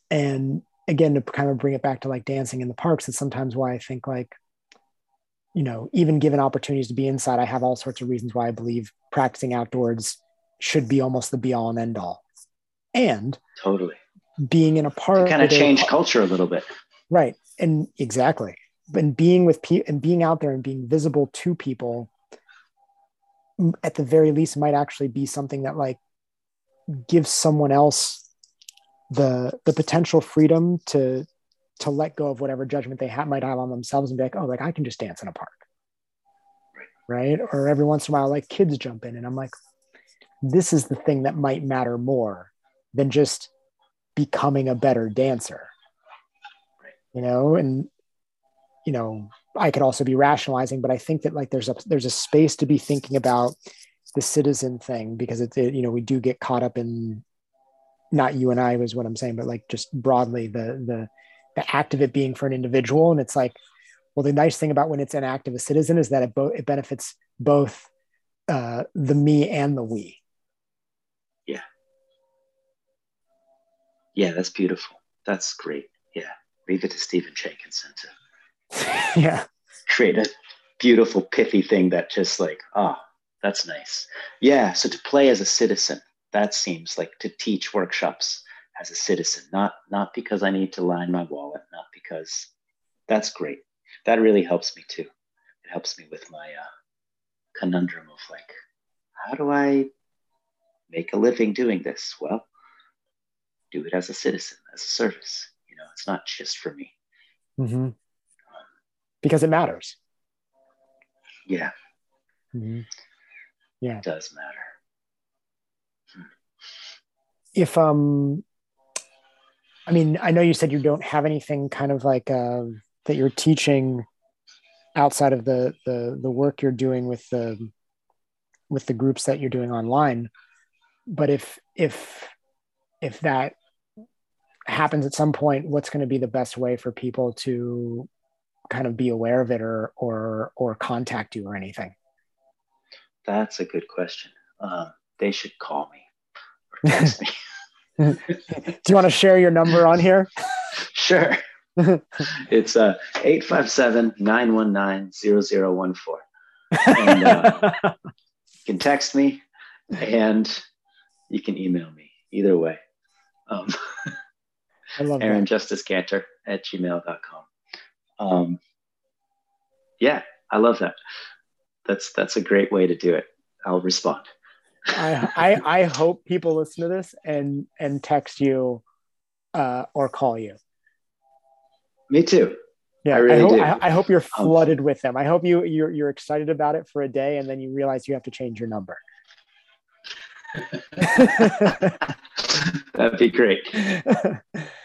And again, to kind of bring it back to like dancing in the parks, it's sometimes why I think like you know, even given opportunities to be inside, I have all sorts of reasons why I believe practicing outdoors should be almost the be all and end all. And totally being in a park kind of change culture a little bit. Right. And exactly. And being with people and being out there and being visible to people at the very least might actually be something that like gives someone else the the potential freedom to to let go of whatever judgment they ha- might have on themselves and be like, oh, like I can just dance in a park. Right. right. Or every once in a while, like kids jump in and I'm like, this is the thing that might matter more than just becoming a better dancer. You know, and you know, I could also be rationalizing, but I think that like there's a there's a space to be thinking about the citizen thing because it's it, you know we do get caught up in not you and I was what I'm saying, but like just broadly the the the act of it being for an individual. And it's like, well, the nice thing about when it's an act of a citizen is that it, bo- it benefits both uh, the me and the we. Yeah. Yeah, that's beautiful. That's great. Yeah. Leave it to Stephen Jenkinson to yeah. create a beautiful, pithy thing that just like, oh, that's nice. Yeah. So to play as a citizen, that seems like to teach workshops as a citizen, not not because I need to line my wallet, not because that's great. That really helps me too. It helps me with my uh, conundrum of like, how do I make a living doing this? Well, do it as a citizen, as a service. You know, it's not just for me. Mm-hmm. Um, because it matters. Yeah. Mm-hmm. Yeah. It does matter. If um I mean, I know you said you don't have anything kind of like uh, that you're teaching outside of the the the work you're doing with the with the groups that you're doing online. But if if if that happens at some point, what's going to be the best way for people to kind of be aware of it or or or contact you or anything? That's a good question. Um, they should call me or text me. Do you want to share your number on here? sure. It's uh 857-919-0014. And uh, you can text me and you can email me either way. Um, I love Aaron that. Justice Cantor at gmail.com. Um, yeah, I love that. That's that's a great way to do it. I'll respond. I, I I hope people listen to this and and text you uh, or call you. Me too. Yeah, I, really I hope, I, I, hope you're um, flooded um, with them. I hope you you're you're excited about it for a day and then you realize you have to change your number. That'd be great.